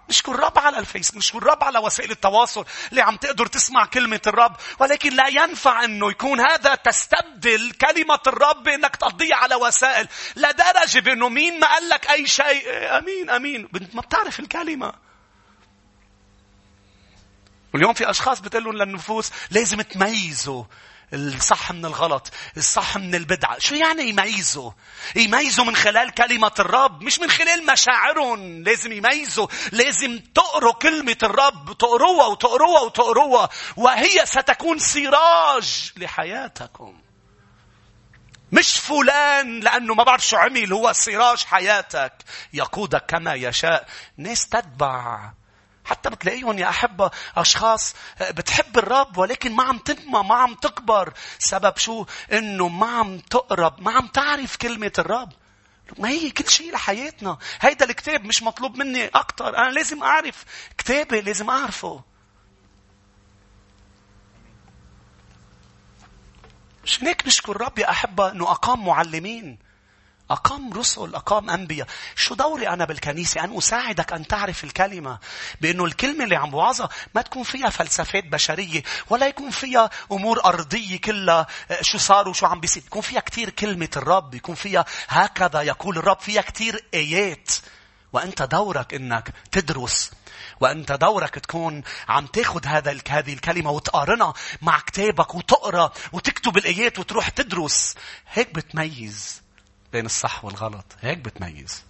نشكر الرب على الفيس نشكر الرب على وسائل التواصل اللي عم تقدر تسمع كلمة الرب. ولكن لا ينفع إنه يكون هذا تستبدل كلمة الرب بإنك تقضيها على وسائل. لدرجة بإنه مين ما قال لك أي شيء. آمين آمين. ما بتعرف الكلمة. واليوم في أشخاص بتقول للنفوس لازم تميزوا الصح من الغلط الصح من البدعة. شو يعني يميزوا يميزوا من خلال كلمة الرب مش من خلال مشاعرهم. لازم يميزوا لازم تقروا كلمة الرب. تقروها وتقروها وتقروها. وهي ستكون سراج لحياتكم. مش فلان لأنه ما بعرف شو عمل. هو سراج حياتك. يقودك كما يشاء. ناس تتبع. حتى بتلاقيهم يا أحبة أشخاص بتحب الرب ولكن ما عم تنمى ما عم تكبر. سبب شو؟ إنه ما عم تقرب ما عم تعرف كلمة الرب. ما هي كل شيء لحياتنا. هيدا الكتاب مش مطلوب مني أكتر. أنا لازم أعرف كتابي لازم أعرفه. مش هيك نشكر الرب يا أحبة أنه أقام معلمين. أقام رسل أقام أنبياء. شو دوري أنا بالكنيسة؟ أن أساعدك أن تعرف الكلمة بأنه الكلمة اللي عم بوعظها ما تكون فيها فلسفات بشرية ولا يكون فيها أمور أرضية كلها آه، شو صار وشو عم بيصير. يكون فيها كتير كلمة الرب يكون فيها هكذا يقول الرب. فيها كتير آيات. وأنت دورك أنك تدرس وأنت دورك تكون عم تاخد هذا هذه الكلمة وتقارنها مع كتابك وتقرأ وتكتب الآيات وتروح تدرس. هيك بتميز. بين الصح والغلط هيك بتميز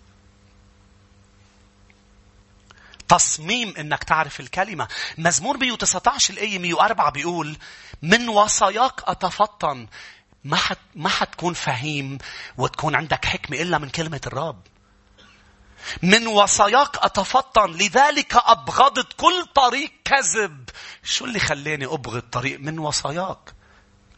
تصميم إنك تعرف الكلمة مزمور 119 الآية 104 بيقول من وصاياك أتفطن ما حت ما حتكون فهيم وتكون عندك حكمة إلا من كلمة الرب. من وصاياك أتفطن لذلك أبغضت كل طريق كذب. شو اللي خلاني أبغض طريق من وصاياك؟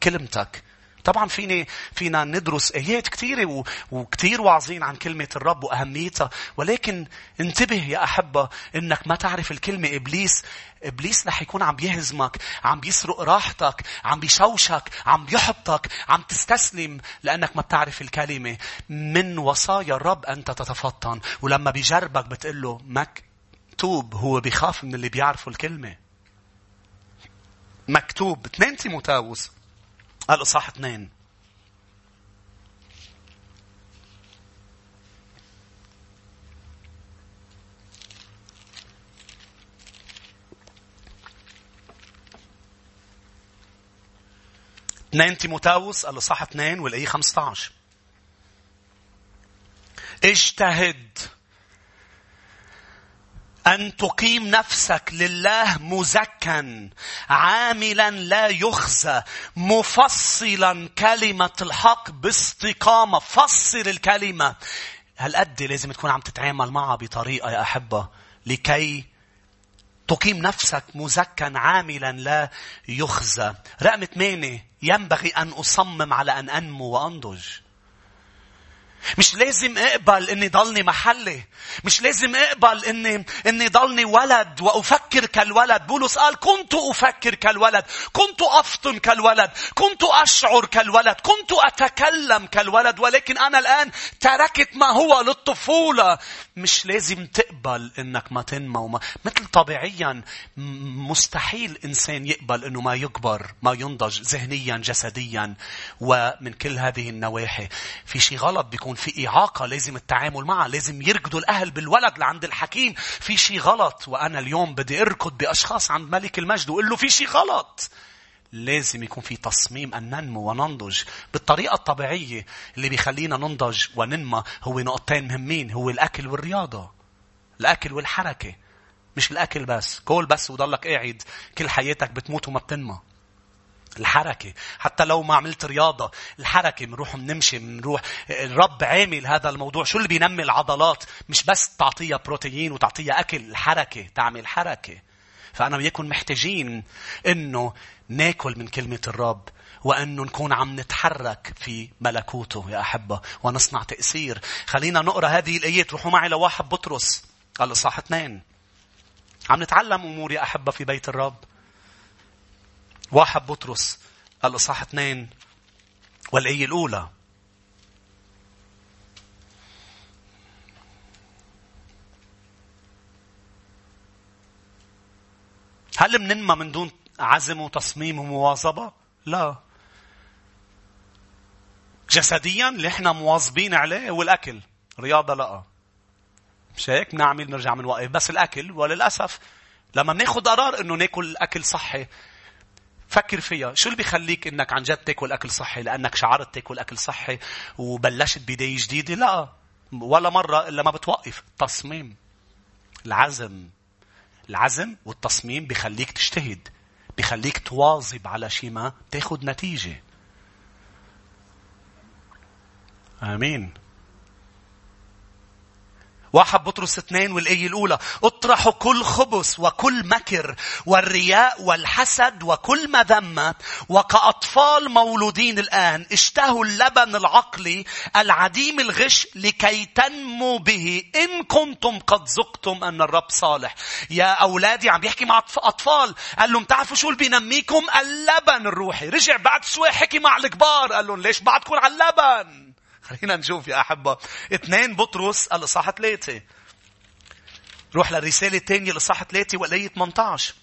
كلمتك. طبعا فيني فينا ندرس آيات كثيره وكثير واعظين عن كلمة الرب وأهميتها. ولكن انتبه يا أحبة إنك ما تعرف الكلمة إبليس. إبليس رح يكون عم بيهزمك عم بيسرق راحتك عم بيشوشك عم بيحبطك عم تستسلم لأنك ما بتعرف الكلمة. من وصايا الرب أنت تتفطن. ولما بيجربك بتقول له مكتوب هو بيخاف من اللي بيعرفوا الكلمة. مكتوب. 2 تيموتاوس. الإصحاح اثنين. اثنين تيموتاوس الإصحاح اثنين والآية 15 اجتهد. أن تقيم نفسك لله مزكا عاملا لا يخزى مفصلا كلمة الحق باستقامة فصل الكلمة. هالقد لازم تكون عم تتعامل معها بطريقة يا أحبة؟ لكي تقيم نفسك مزكا عاملا لا يخزى. رقم ثمانية ينبغي أن أصمم على أن أنمو وأنضج. مش لازم اقبل اني ضلني محلي. مش لازم اقبل اني اني ضلني ولد وافكر كالولد. بولس قال كنت أفكر كالولد، كنت أفطن كالولد، كنت أشعر كالولد، كنت أتكلم كالولد، ولكن أنا الآن تركت ما هو للطفولة. مش لازم تقبل إنك ما تنمى وما مثل طبيعيا مستحيل إنسان يقبل إنه ما يكبر، ما ينضج ذهنيا، جسديا ومن كل هذه النواحي. في شيء غلط بيكون في إعاقة لازم التعامل معها لازم يركضوا الأهل بالولد لعند الحكيم. في شيء غلط وأنا اليوم بدي أركض بأشخاص عند ملك المجد وأقول له في شيء غلط. لازم يكون في تصميم أن ننمو وننضج بالطريقة الطبيعية اللي بيخلينا ننضج وننمى. هو نقطتين مهمين هو الأكل والرياضة. الأكل والحركة مش الأكل بس. كل بس وضلك قاعد كل حياتك بتموت وما بتنمى. الحركة. حتى لو ما عملت رياضة الحركة بنروح بنمشي بنروح. الرب عامل هذا الموضوع. شو اللي بينمي العضلات؟ مش بس تعطيها بروتين وتعطيها أكل الحركة تعمل حركة. فأنا وياكم محتاجين إنه ناكل من كلمة الرب وأنه نكون عم نتحرك في ملكوته يا أحبة ونصنع تأثير. خلينا نقرأ هذه الآيات روحوا معي لواحد بطرس. الإصحاح اثنين. عم نتعلم أمور يا أحبة في بيت الرب. واحد بطرس الإصحاح اثنين والآية الأولى هل مننمى من دون عزم وتصميم ومواظبة؟ لا. جسديا اللي إحنا مواظبين عليه هو الأكل. رياضة لا. مش هيك بنعمل نرجع من وقف بس الأكل وللأسف لما بناخذ قرار إنه ناكل أكل صحي فكر فيها. شو اللي بيخليك إنك عن جد تاكل أكل صحي؟ لأنك شعرت تاكل أكل صحي وبلشت بداية جديدة؟ لا ولا مرة إلا ما بتوقف. تصميم العزم. العزم والتصميم بيخليك تجتهد. بيخليك تواظب على شيء ما تاخذ نتيجة. آمين. واحد بطرس اثنين والآية الأولى. اطرحوا كل خبث وكل مكر والرياء والحسد وكل مذمة وكأطفال مولودين الآن اشتهوا اللبن العقلي العديم الغش لكي تنموا به. إن كنتم قد ذقتم أن الرب صالح. يا أولادي عم بيحكي مع أطفال. قال لهم تعرفوا شو اللي بينميكم؟ اللبن الروحي. رجع بعد شوي حكي مع الكبار. قال لهم ليش بعدكم على اللبن؟ خلينا نشوف يا أحبة. اثنين بطرس الإصحاح ثلاثة روح للرسالة الثانية الإصحاح ثلاثة والآية 18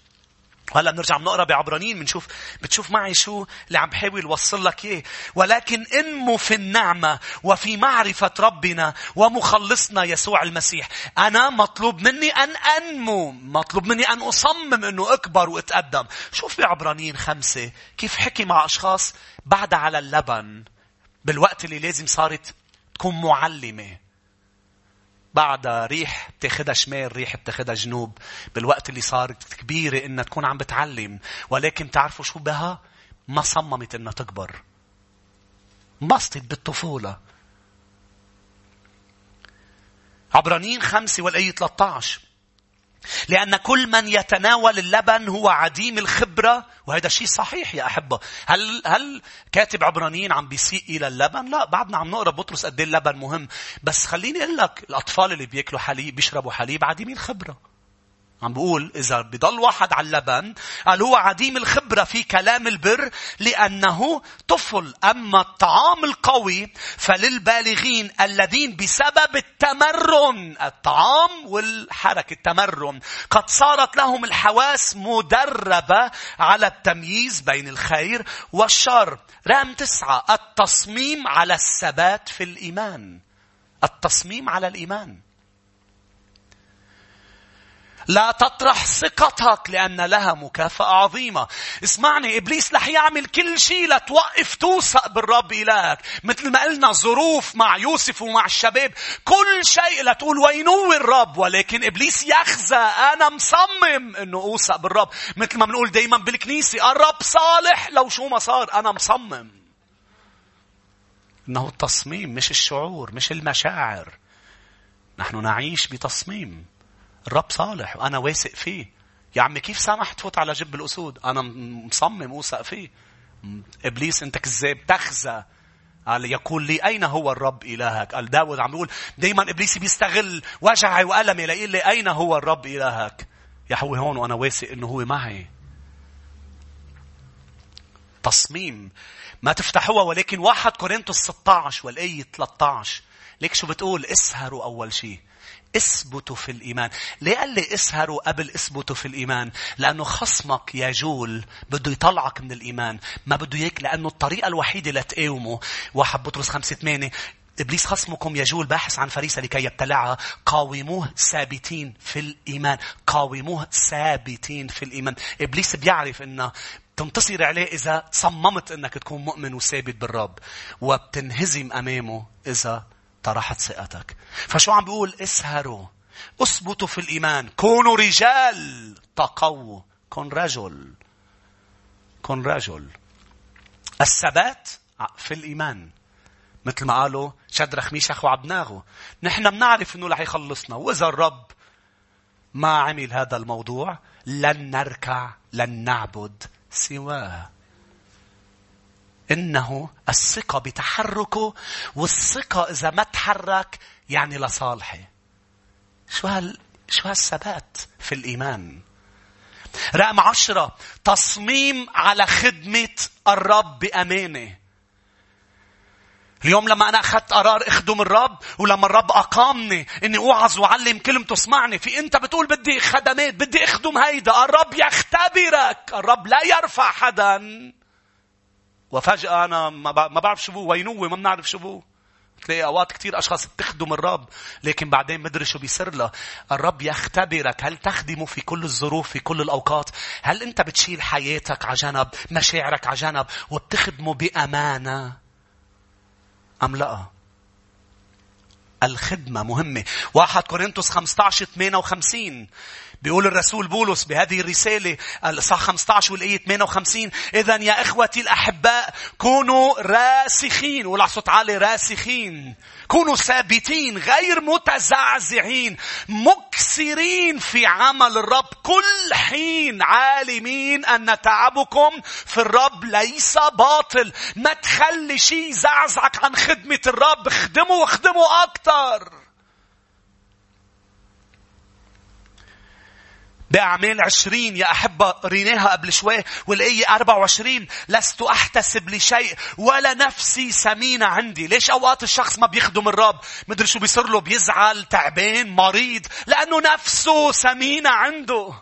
هلا بنرجع بنقرأ بعبرانيين بنشوف بتشوف معي شو اللي عم بحاول يوصل لك اياه ولكن انمو في النعمة وفي معرفة ربنا ومخلصنا يسوع المسيح. أنا مطلوب مني أن أنمو. مطلوب مني أن أصمم إنه أكبر وأتقدم. شوف بعبرانيين خمسة كيف حكي مع أشخاص بعد على اللبن. بالوقت اللي لازم صارت تكون معلمة. بعدها ريح بتاخدها شمال ريح بتاخدها جنوب. بالوقت اللي صارت كبيرة إنها تكون عم بتعلم. ولكن تعرفوا شو بها؟ ما صممت إنها تكبر. انبسطت بالطفولة. عبرانيين خمسة والآية 13 لأن كل من يتناول اللبن هو عديم الخبرة وهذا شيء صحيح يا أحبة. هل, هل كاتب عبرانيين عم بيسيء إلى اللبن؟ لا بعدنا عم نقرأ بطرس قد إيه اللبن مهم. بس خليني أقول لك الأطفال اللي بياكلوا حليب بيشربوا حليب عديمين خبرة. عم بقول إذا بضل واحد على اللبن قال هو عديم الخبرة في كلام البر لأنه طفل. أما الطعام القوي فللبالغين الذين بسبب التمرن الطعام والحركة التمرن قد صارت لهم الحواس مدربة على التمييز بين الخير والشر. رقم تسعة التصميم على الثبات في الإيمان. التصميم على الإيمان. لا تطرح ثقتك لأن لها مكافأة عظيمة. اسمعني إبليس رح يعمل كل شيء لتوقف توثق بالرب إلهك. مثل ما قلنا ظروف مع يوسف ومع الشباب. كل شيء لتقول وينو الرب ولكن إبليس يخزى أنا مصمم أنه أوثق بالرب. مثل ما بنقول دايما بالكنيسة الرب صالح لو شو ما صار أنا مصمم. إنه التصميم مش الشعور مش المشاعر. نحن نعيش بتصميم. الرب صالح وأنا واثق فيه. يا عمي كيف سامح تفوت على جب الأسود؟ أنا مصمم أوثق فيه. إبليس أنت كذاب تخزى. قال يقول لي أين هو الرب إلهك؟ قال داود عم بيقول دايما إبليس بيستغل وجعي وألمي ليقول لي أين هو الرب إلهك؟ يا هو هون وأنا واثق إنه هو معي. تصميم ما تفتحوها ولكن واحد كورنثوس 16 والآية 13 ليك شو بتقول اسهروا أول شيء اثبتوا في الإيمان. ليه قال لي اسهروا قبل اثبتوا في الإيمان؟ لأنه خصمك يا جول بده يطلعك من الإيمان. ما بده يك لأنه الطريقة الوحيدة لتقاومه واحد بطرس خمسة ثمانية إبليس خصمكم يجول باحث عن فريسة لكي يبتلعها قاوموه ثابتين في الإيمان قاوموه ثابتين في الإيمان إبليس بيعرف أنه تنتصر عليه إذا صممت أنك تكون مؤمن وثابت بالرب وبتنهزم أمامه إذا طرحت ثقتك فشو عم بيقول؟ اسهروا. اثبتوا في الإيمان. كونوا رجال. تقووا كن رجل. كن رجل. الثبات في الإيمان. مثل ما قالوا شدرخ ميشخ وعبناغو نحن بنعرف إنه رح يخلصنا. وإذا الرب ما عمل هذا الموضوع لن نركع لن نعبد سواه. إنه الثقة بتحركه والثقة إذا ما تحرك يعني لصالحه. شو هال شو هالثبات في الإيمان؟ رقم عشرة تصميم على خدمة الرب بأمانة. اليوم لما أنا أخذت قرار أخدم الرب ولما الرب أقامني إني أوعظ وأعلم كلمته اسمعني في أنت بتقول بدي خدمات بدي أخدم هيدا الرب يختبرك الرب لا يرفع حدا وفجأة أنا ما بعرف شو بو وينوه ما بنعرف شو بو. تلاقي أوقات كثير أشخاص بتخدم الرب لكن بعدين مدري شو بيصير له. الرب يختبرك هل تخدمه في كل الظروف في كل الأوقات؟ هل أنت بتشيل حياتك على جنب مشاعرك على جنب وبتخدمه بأمانة؟ أم لا؟ الخدمة مهمة. واحد كورنثوس 15 58 بيقول الرسول بولس بهذه الرسالة الإصحاح 15 والآية 58 إذا يا إخوتي الأحباء كونوا راسخين ولا صوت عالي راسخين. كونوا ثابتين غير متزعزعين مكسرين في عمل الرب. كل حين عالمين أن تعبكم في الرب ليس باطل. ما تخلي شيء يزعزعك عن خدمة الرب. خدمه واخدمه أكثر بأعمال عشرين يا أحبة قريناها قبل شوي والآية أربعة وعشرين لست أحتسب لشيء ولا نفسي سمينة عندي. ليش أوقات الشخص ما بيخدم الرب؟ مدري شو بيصير له بيزعل تعبان مريض لأنه نفسه سمينة عنده.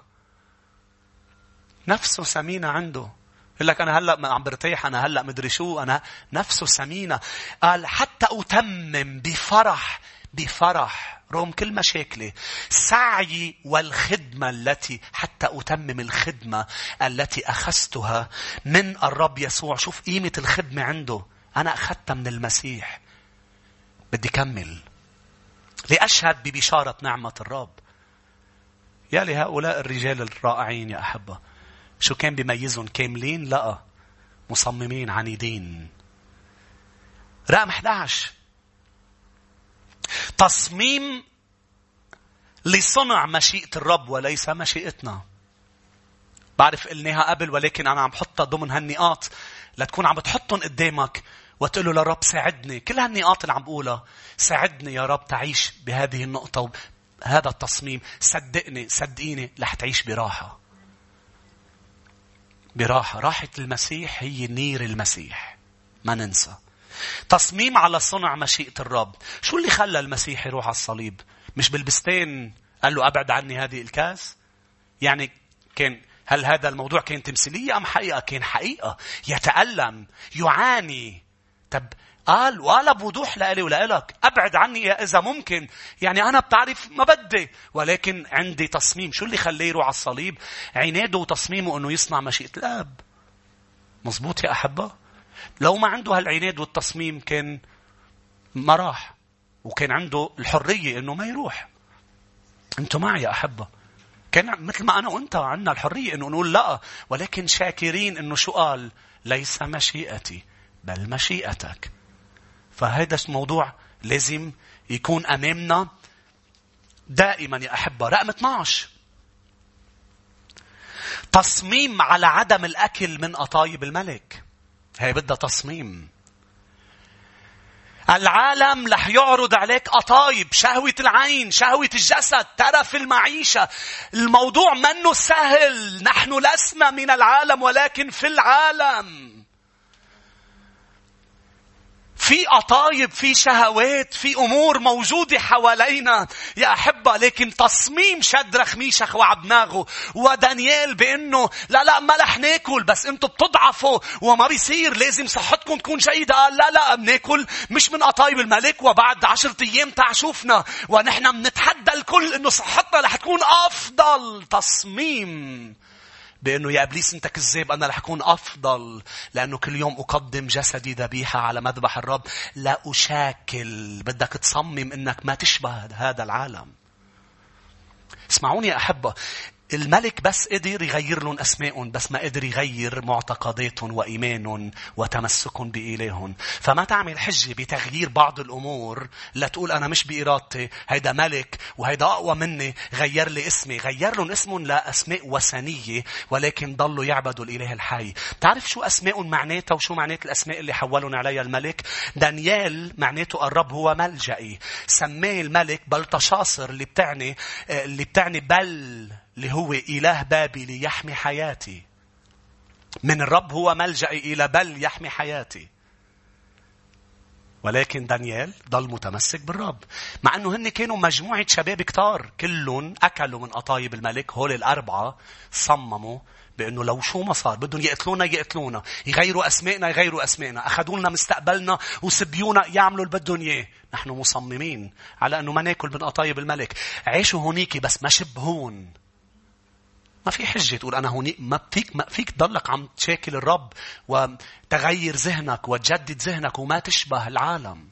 نفسه سمينة عنده. يقول لك أنا هلأ عم برتاح أنا هلأ مدري شو أنا نفسه سمينة. قال حتى أتمم بفرح بفرح رغم كل مشاكلي. سعي والخدمة التي حتى أتمم الخدمة التي أخذتها من الرب يسوع. شوف قيمة الخدمة عنده. أنا أخذتها من المسيح. بدي كمل. لأشهد ببشارة نعمة الرب. يا لهؤلاء الرجال الرائعين يا أحبة. شو كان بيميزهم؟ كاملين؟ لا. مصممين عنيدين. رقم 11 تصميم لصنع مشيئة الرب وليس مشيئتنا. بعرف قلناها قبل ولكن أنا عم بحطها ضمن هالنقاط لتكون عم بتحطهم قدامك وتقول له للرب ساعدني. كل هالنقاط اللي عم بقولها ساعدني يا رب تعيش بهذه النقطة هذا التصميم صدقني صدقيني رح تعيش براحة. براحة. راحة المسيح هي نير المسيح. ما ننسى. تصميم على صنع مشيئة الرب. شو اللي خلى المسيح يروح على الصليب؟ مش بالبستين قال له أبعد عني هذه الكاس؟ يعني كان هل هذا الموضوع كان تمثيلية أم حقيقة؟ كان حقيقة. يتألم. يعاني. طب قال ولا بوضوح لإلي ولإلك أبعد عني إذا ممكن يعني أنا بتعرف ما بدي ولكن عندي تصميم شو اللي خليه يروح على الصليب عناده وتصميمه أنه يصنع مشيئة الآب مزبوط يا أحبة لو ما عنده هالعناد والتصميم كان ما راح وكان عنده الحرية إنه ما يروح. أنتوا معي يا أحبة. كان مثل ما أنا وأنت عندنا الحرية إنه نقول لا ولكن شاكرين إنه شو قال ليس مشيئتي بل مشيئتك. فهذا الموضوع لازم يكون أمامنا دائما يا أحبة. رقم 12 تصميم على عدم الأكل من قطايب الملك. هي بدها تصميم. العالم رح يعرض عليك قطايب شهوة العين شهوة الجسد ترف المعيشة. الموضوع منه سهل. نحن لسنا من العالم ولكن في العالم. في قطايب في شهوات في أمور موجودة حوالينا. يا أحبة لكن تصميم شدرخ ميشخ وعبناغو ودانيال بإنه لا لا ما رح ناكل بس أنتم بتضعفوا. وما بيصير لازم صحتكم تكون جيده قال لا لا بناكل. مش من قطايب الملك وبعد عشرة أيام تاع شوفنا ونحن بنتحدى الكل إنه صحتنا رح تكون أفضل. تصميم. بأنه يا إبليس أنت كذاب أنا رح أكون أفضل لأنه كل يوم أقدم جسدي ذبيحة على مذبح الرب. لا أشاكل بدك تصمم أنك ما تشبه هذا العالم. اسمعوني يا أحبة الملك بس قدر يغير لهم أسمائهم بس ما قدر يغير معتقداتهم وإيمانهم وتمسكهم بإلههم فما تعمل حجة بتغيير بعض الأمور لتقول أنا مش بإرادتي هيدا ملك وهيدا أقوى مني غير لي اسمي. غير لهم اسمهم لأسماء وثنية ولكن ضلوا يعبدوا الإله الحي. تعرف شو أسمائهم معناتها وشو معنات الأسماء اللي حولهم عليها الملك؟ دانيال معناته الرب هو ملجئي سماه الملك بلطشاصر اللي بتعني اللي بتعني بل. اللي هو إله بابلي يحمي حياتي. من الرب هو ملجأي إلى بل يحمي حياتي. ولكن دانيال ضل متمسك بالرب. مع أنه هن كانوا مجموعة شباب كتار. كلهم أكلوا من قطايب الملك. هول الأربعة صمموا بأنه لو شو ما صار بدهم يقتلونا يقتلونا يغيروا أسمائنا يغيروا أسمائنا أخذوا لنا مستقبلنا وسبيونا يعملوا اللي بدهم إياه. نحن مصممين على أنه ما ناكل من قطايب الملك. عيشوا هونيك بس ما شبهون. ما في حجة تقول أنا هوني ما فيك ما فيك تضلك عم تشاكل الرب وتغير ذهنك وتجدد ذهنك وما تشبه العالم.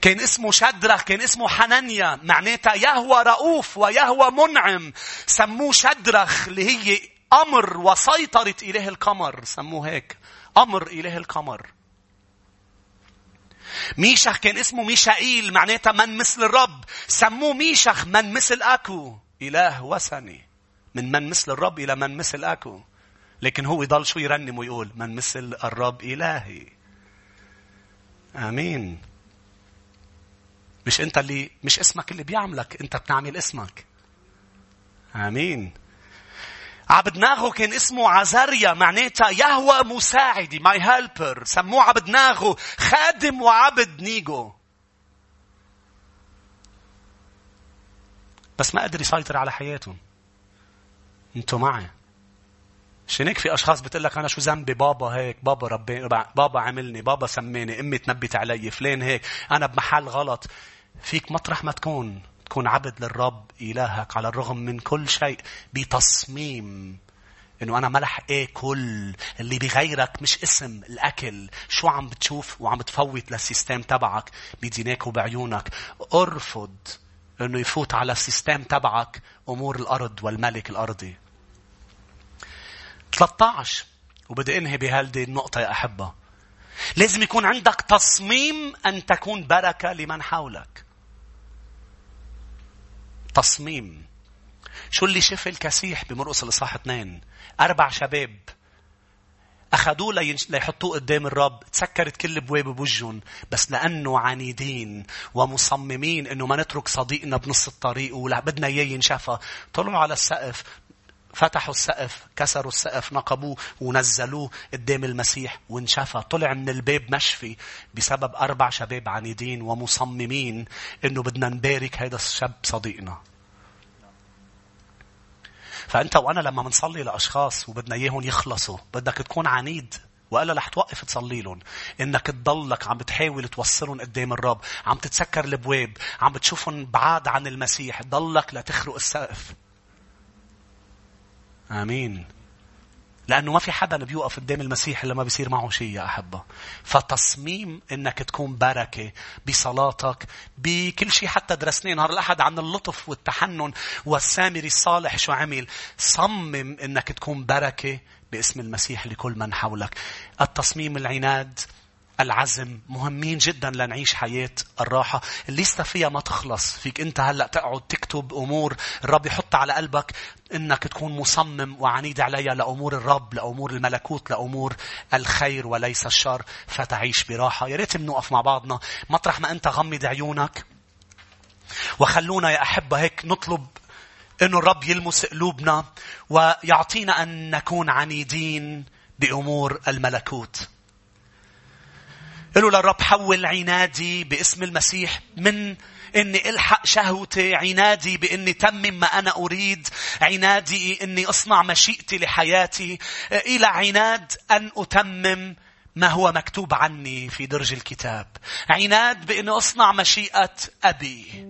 كان اسمه شدرخ كان اسمه حنانيا معناتها يهوى رؤوف ويهوى منعم سموه شدرخ اللي هي أمر وسيطرة إله القمر سموه هيك أمر إله القمر ميشخ كان اسمه ميشائيل معناتها من مثل الرب سموه ميشخ من مثل أكو إله وثني. من من مثل الرب إلى من مثل أكو. لكن هو يضل شو يرنم ويقول من مثل الرب إلهي. آمين. مش أنت اللي مش اسمك اللي بيعملك أنت بتعمل اسمك. آمين. عبدناغو كان اسمه عزاريا معناتها يهوى مساعدي my helper سموه عبدناغو خادم وعبد نيجو. بس ما قدر يسيطر على حياتهم. أنتوا معي. عشان هيك في أشخاص بتقول لك أنا شو ذنبي؟ بابا هيك بابا ربي بابا عملني بابا سماني أمي تنبت علي فلان هيك. أنا بمحل غلط. فيك مطرح ما تكون. تكون عبد للرب إلهك على الرغم من كل شيء بتصميم إنه أنا ما رح اكل اللي بغيرك مش اسم الأكل. شو عم بتشوف وعم بتفوت لل system تبعك؟ بدينيك وبعيونك. أرفض. إنه يفوت على ال system تبعك أمور الأرض والملك الأرضي. 13 وبدي أنهي بهذه النقطة يا أحبة. لازم يكون عندك تصميم أن تكون بركة لمن حولك. تصميم. شو اللي شاف الكسيح بمرقص الإصحاح اثنين؟ أربع شباب. أخذوه ليحطوه قدام الرب. تسكرت كل بواب بوجهن بس لأنه عنيدين ومصممين أنه ما نترك صديقنا بنص الطريق ولا بدنا إياه ينشفى. طلعوا على السقف فتحوا السقف كسروا السقف نقبوه ونزلوه قدام المسيح وانشفى. طلع من الباب مشفي بسبب أربع شباب عنيدين ومصممين إنه بدنا نبارك هذا الشاب صديقنا. فأنت وأنا لما منصلي لأشخاص وبدنا إياهم يخلصوا بدك تكون عنيد وإلا رح توقف تصلي لهم. إنك تضلك عم بتحاول توصلهم قدام الرب. عم تتسكر البواب. عم بتشوفهم بعاد عن المسيح. ضلك لتخرق السقف. آمين. لأنه ما في حدا بيوقف قدام المسيح إلا ما بيصير معه شيء يا أحبة. فتصميم إنك تكون بركة بصلاتك بكل شيء حتى درسناه نهار الأحد عن اللطف والتحنن والسامري الصالح شو عمل. صمم إنك تكون بركة باسم المسيح لكل من حولك. التصميم العناد العزم. مهمين جدا لنعيش حياة الراحة. الليستة فيها ما تخلص. فيك انت هلأ تقعد تكتب أمور الرب يحط على قلبك إنك تكون مصمم وعنيد عليها لأمور الرب لأمور الملكوت لأمور الخير وليس الشر. فتعيش براحة. يا ريت بنوقف مع بعضنا. مطرح ما انت غمض عيونك. وخلونا يا أحبة هيك نطلب إنه الرب يلمس قلوبنا ويعطينا أن نكون عنيدين بأمور الملكوت. قالوا للرب حول عنادي باسم المسيح من إني إلحق شهوتي عنادي بإني تمم ما أنا أريد عنادي إني أصنع مشيئتي لحياتي. إلى عناد أن أتمم ما هو مكتوب عني في درج الكتاب. عناد بإني أصنع مشيئة أبي.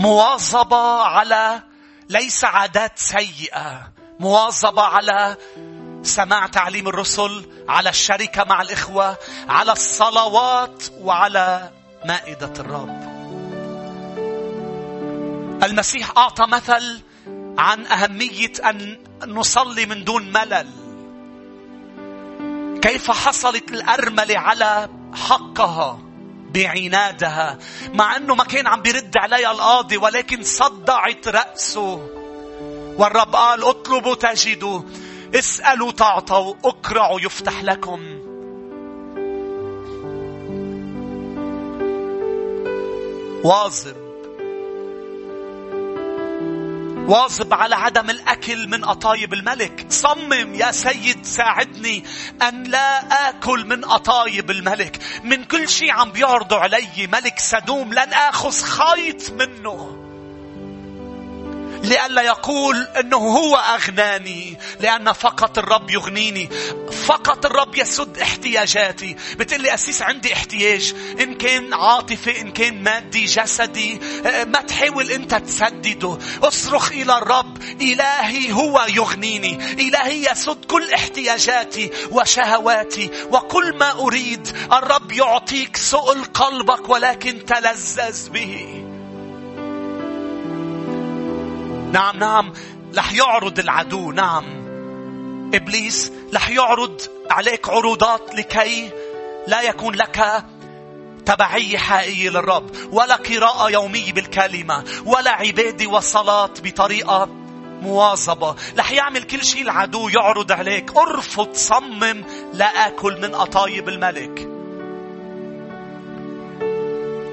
مواظبة على ليس عادات سيئة. مواظبة على سماع تعليم الرسل على الشركة مع الإخوة على الصلوات وعلى مائدة الرب. المسيح أعطى مثل عن أهمية أن نصلي من دون ملل. كيف حصلت الأرملة على حقها بعنادها؟ مع أنه ما كان عم بيرد عليها القاضي ولكن صدعت رأسه. والرب قال اطلبوا تجدوا. اسألوا تعطوا اقرعوا يفتح لكم. واظب. واظب على عدم الأكل من أطايب الملك. صمم يا سيد ساعدني أن لا آكل من أطايب الملك. من كل شيء عم بيعرضوا علي ملك سدوم لن آخذ خيط منه. لئلا يقول إنه هو أغناني لأن فقط الرب يغنيني. فقط الرب يسد احتياجاتي. بتقول لي أسيس عندي احتياج. إن كان عاطفي إن كان مادي جسدي آه، ما تحاول أنت تسدده. أصرخ إلى الرب. إلهي هو يغنيني. إلهي يسد كل احتياجاتي وشهواتي وكل ما أريد. الرب يعطيك سؤل قلبك ولكن تلذذ به. نعم نعم. رح يعرض العدو نعم. إبليس رح يعرض عليك عروضات لكي لا يكون لك تبعية حقيقية للرب ولا قراءة يومية بالكلمة ولا عبادة وصلاة بطريقة مواظبة. رح يعمل كل شيء العدو يعرض عليك. ارفض صمم لا أكل من قطايب الملك.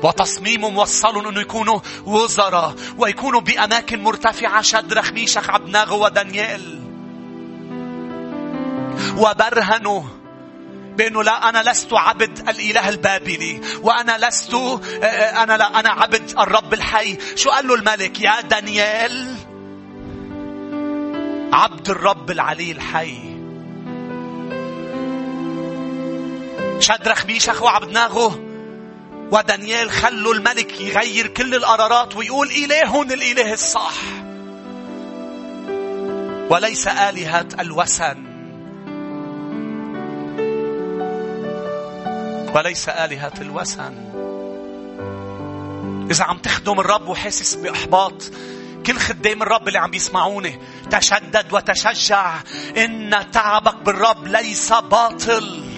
وتصميمهم وصلوا أنه يكونوا وزراء ويكونوا بأماكن مرتفعة شدرخ ميشخ عبناغو ودانيال وبرهنوا بأنه لا أنا لست عبد الإله البابلي وأنا لست أنا لا أنا عبد الرب الحي. شو قال له الملك؟ يا دانيال عبد الرب العلي الحي. شدرخ ميشخ وعبدناغو ودانيال خلوا الملك يغير كل القرارات ويقول إلههم الإله الصح. وليس آلهة الوثن. وليس آلهة الوثن. إذا عم تخدم الرب وحاسس بإحباط كل خدام الرب اللي عم بيسمعوني تشدد وتشجع. إن تعبك بالرب ليس باطل.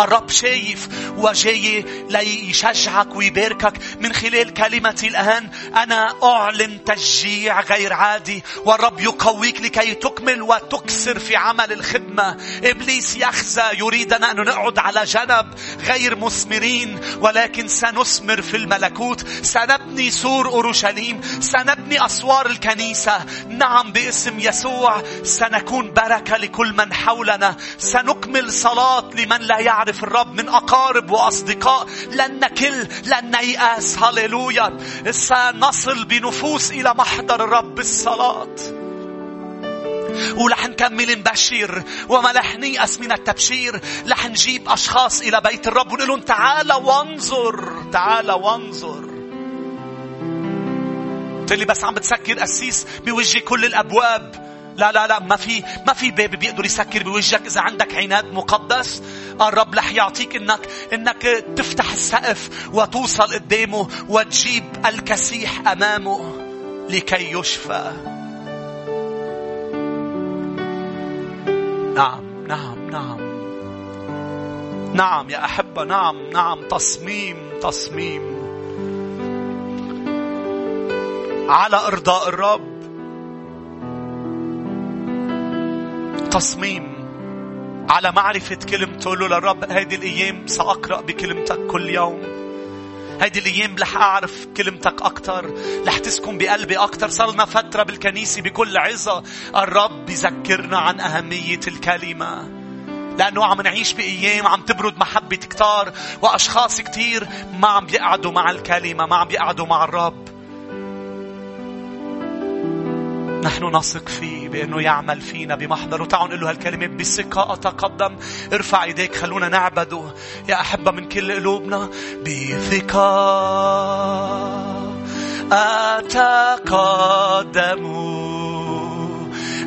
الرب شايف وجاي ليشجعك ويباركك. من خلال كلمتي الآن أنا أعلن تشجيع غير عادي. والرب يقويك لكي تكمل وتكسر في عمل الخدمة. إبليس يخزى يريدنا أن نقعد على جنب غير مثمرين ولكن سنثمر في الملكوت. سنبني سور أورشليم سنبني أسوار الكنيسة. نعم باسم يسوع سنكون بركة لكل من حولنا. سنكمل صلاة لمن لا يعرف نعرف الرب من أقارب وأصدقاء. لن نكل لن نيأس. هللويا. سنصل بنفوس إلى محضر الرب بالصلاة ورح نكمل نبشر وما رح نيأس من التبشير. رح نجيب أشخاص إلى بيت الرب ونقول لهم تعال وانظر. تعال وانظر. قلت لي بس عم بتسكر قسيس بوجه كل الأبواب. لا لا لا. ما في ما في باب بيقدر يسكر بوجهك. إذا عندك عناد مقدس الرب رح يعطيك إنك إنك تفتح السقف وتوصل قدامه وتجيب الكسيح أمامه لكي يشفى. نعم نعم نعم. نعم يا أحبة. نعم نعم. تصميم تصميم. على أرضاء الرب. تصميم على معرفة كلمته له للرب هذه الأيام سأقرأ بكلمتك كل يوم. هيدي الأيام رح أعرف كلمتك أكتر رح تسكن بقلبي أكتر. صار لنا فترة بالكنيسة بكل عظة. الرب بيذكرنا عن أهمية الكلمة لأنه عم نعيش بأيام عم تبرد محبة كتار وأشخاص كتير ما عم بيقعدوا مع الكلمة ما عم بيقعدوا مع الرب. نحن نثق فيه بأنه يعمل فينا بمحضره. تعالوا نقول له هالكلمة بثقة أتقدم. ارفع إيديك خلونا نعبده. يا أحبة من كل قلوبنا بثقة أتقدم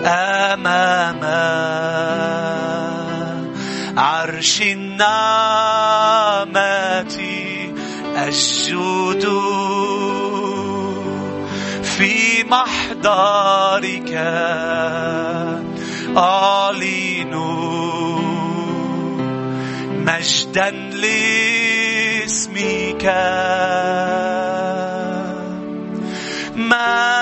أمام عرش النعمة أسجد في محضرك أعلن مجدا لاسمك. مجدا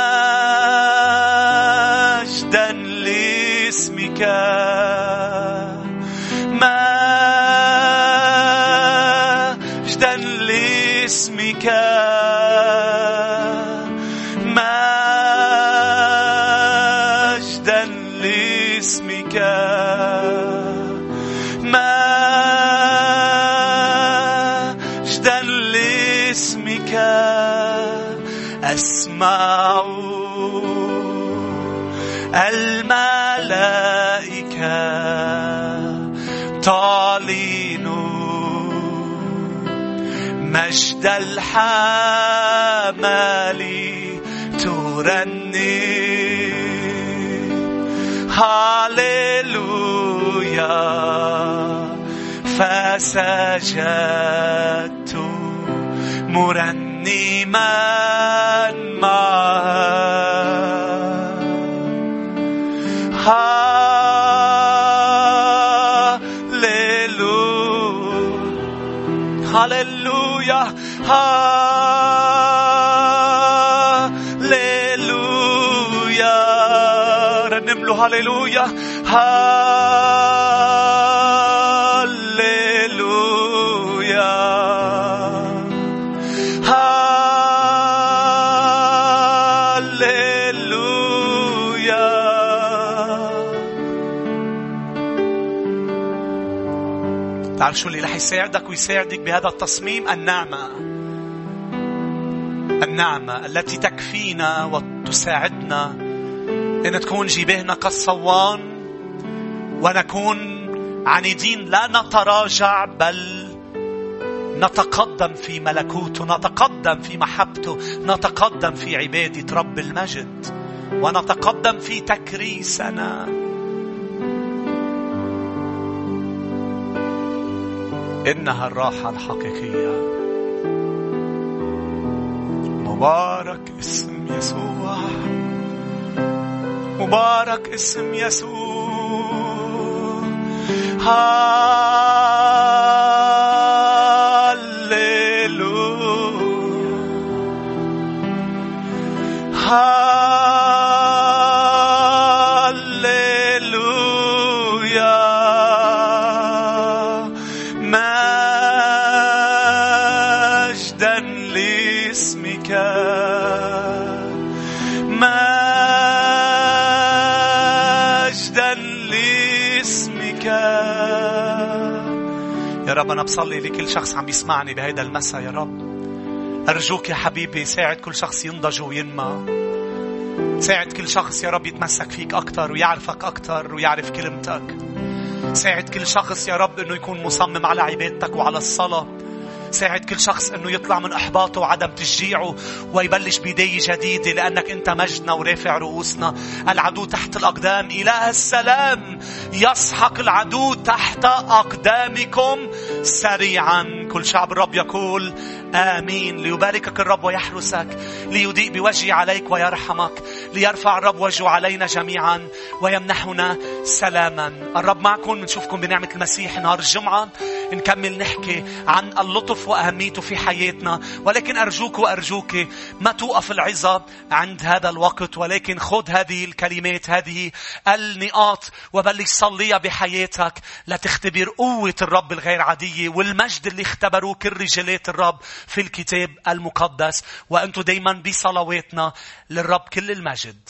لاسمك. مجدا لاسمك. تسمع الملائكة تعلن مجد الحمل ترنم. هاليلويا فسجدت مرنما معه هللويا هللويا رنم له هللويا هللويا تعرف شو اللي رح يساعدك ويساعدك بهذا التصميم النعمة. النعمة التي تكفينا وتساعدنا. أن تكون جباهنا كالصوان ونكون عنيدين لا نتراجع بل نتقدم في ملكوته نتقدم في محبته نتقدم في عبادة رب المجد ونتقدم في تكريسنا. إنها الراحة الحقيقية. مبارك اسم يسوع. مبارك اسم يسوع. هاليلويا أنا بصلي لكل شخص عم يسمعني بهيدا المساء يا رب. أرجوك يا حبيبي ساعد كل شخص ينضج وينمى. ساعد كل شخص يا رب يتمسك فيك أكتر ويعرفك أكتر ويعرف كلمتك. ساعد كل شخص يا رب أنه يكون مصمم على عبادتك وعلى الصلاة. ساعد كل شخص إنه يطلع من إحباطه وعدم تشجيعه ويبلش بداية جديدة لأنك أنت مجدنا ورافع رؤوسنا. العدو تحت الأقدام. إله السلام. يسحق العدو تحت أقدامكم سريعا. كل شعب الرب يقول آمين. ليباركك الرب ويحرسك. ليضيء بوجهه عليك ويرحمك. ليرفع الرب وجهه علينا جميعا ويمنحنا سلاما. الرب معكم بنشوفكم بنعمة المسيح نهار الجمعة. نكمل نحكي عن اللطف وأهميته في حياتنا. ولكن أرجوك وأرجوك ما توقف العظة عند هذا الوقت. ولكن خذ هذه الكلمات هذه النقاط وبلش صليها بحياتك. لتختبر قوة الرب الغير عادية والمجد اللي اختبروه كل رجالات الرب في الكتاب المقدس. وأنتم دايما بصلواتنا للرب كل المجد.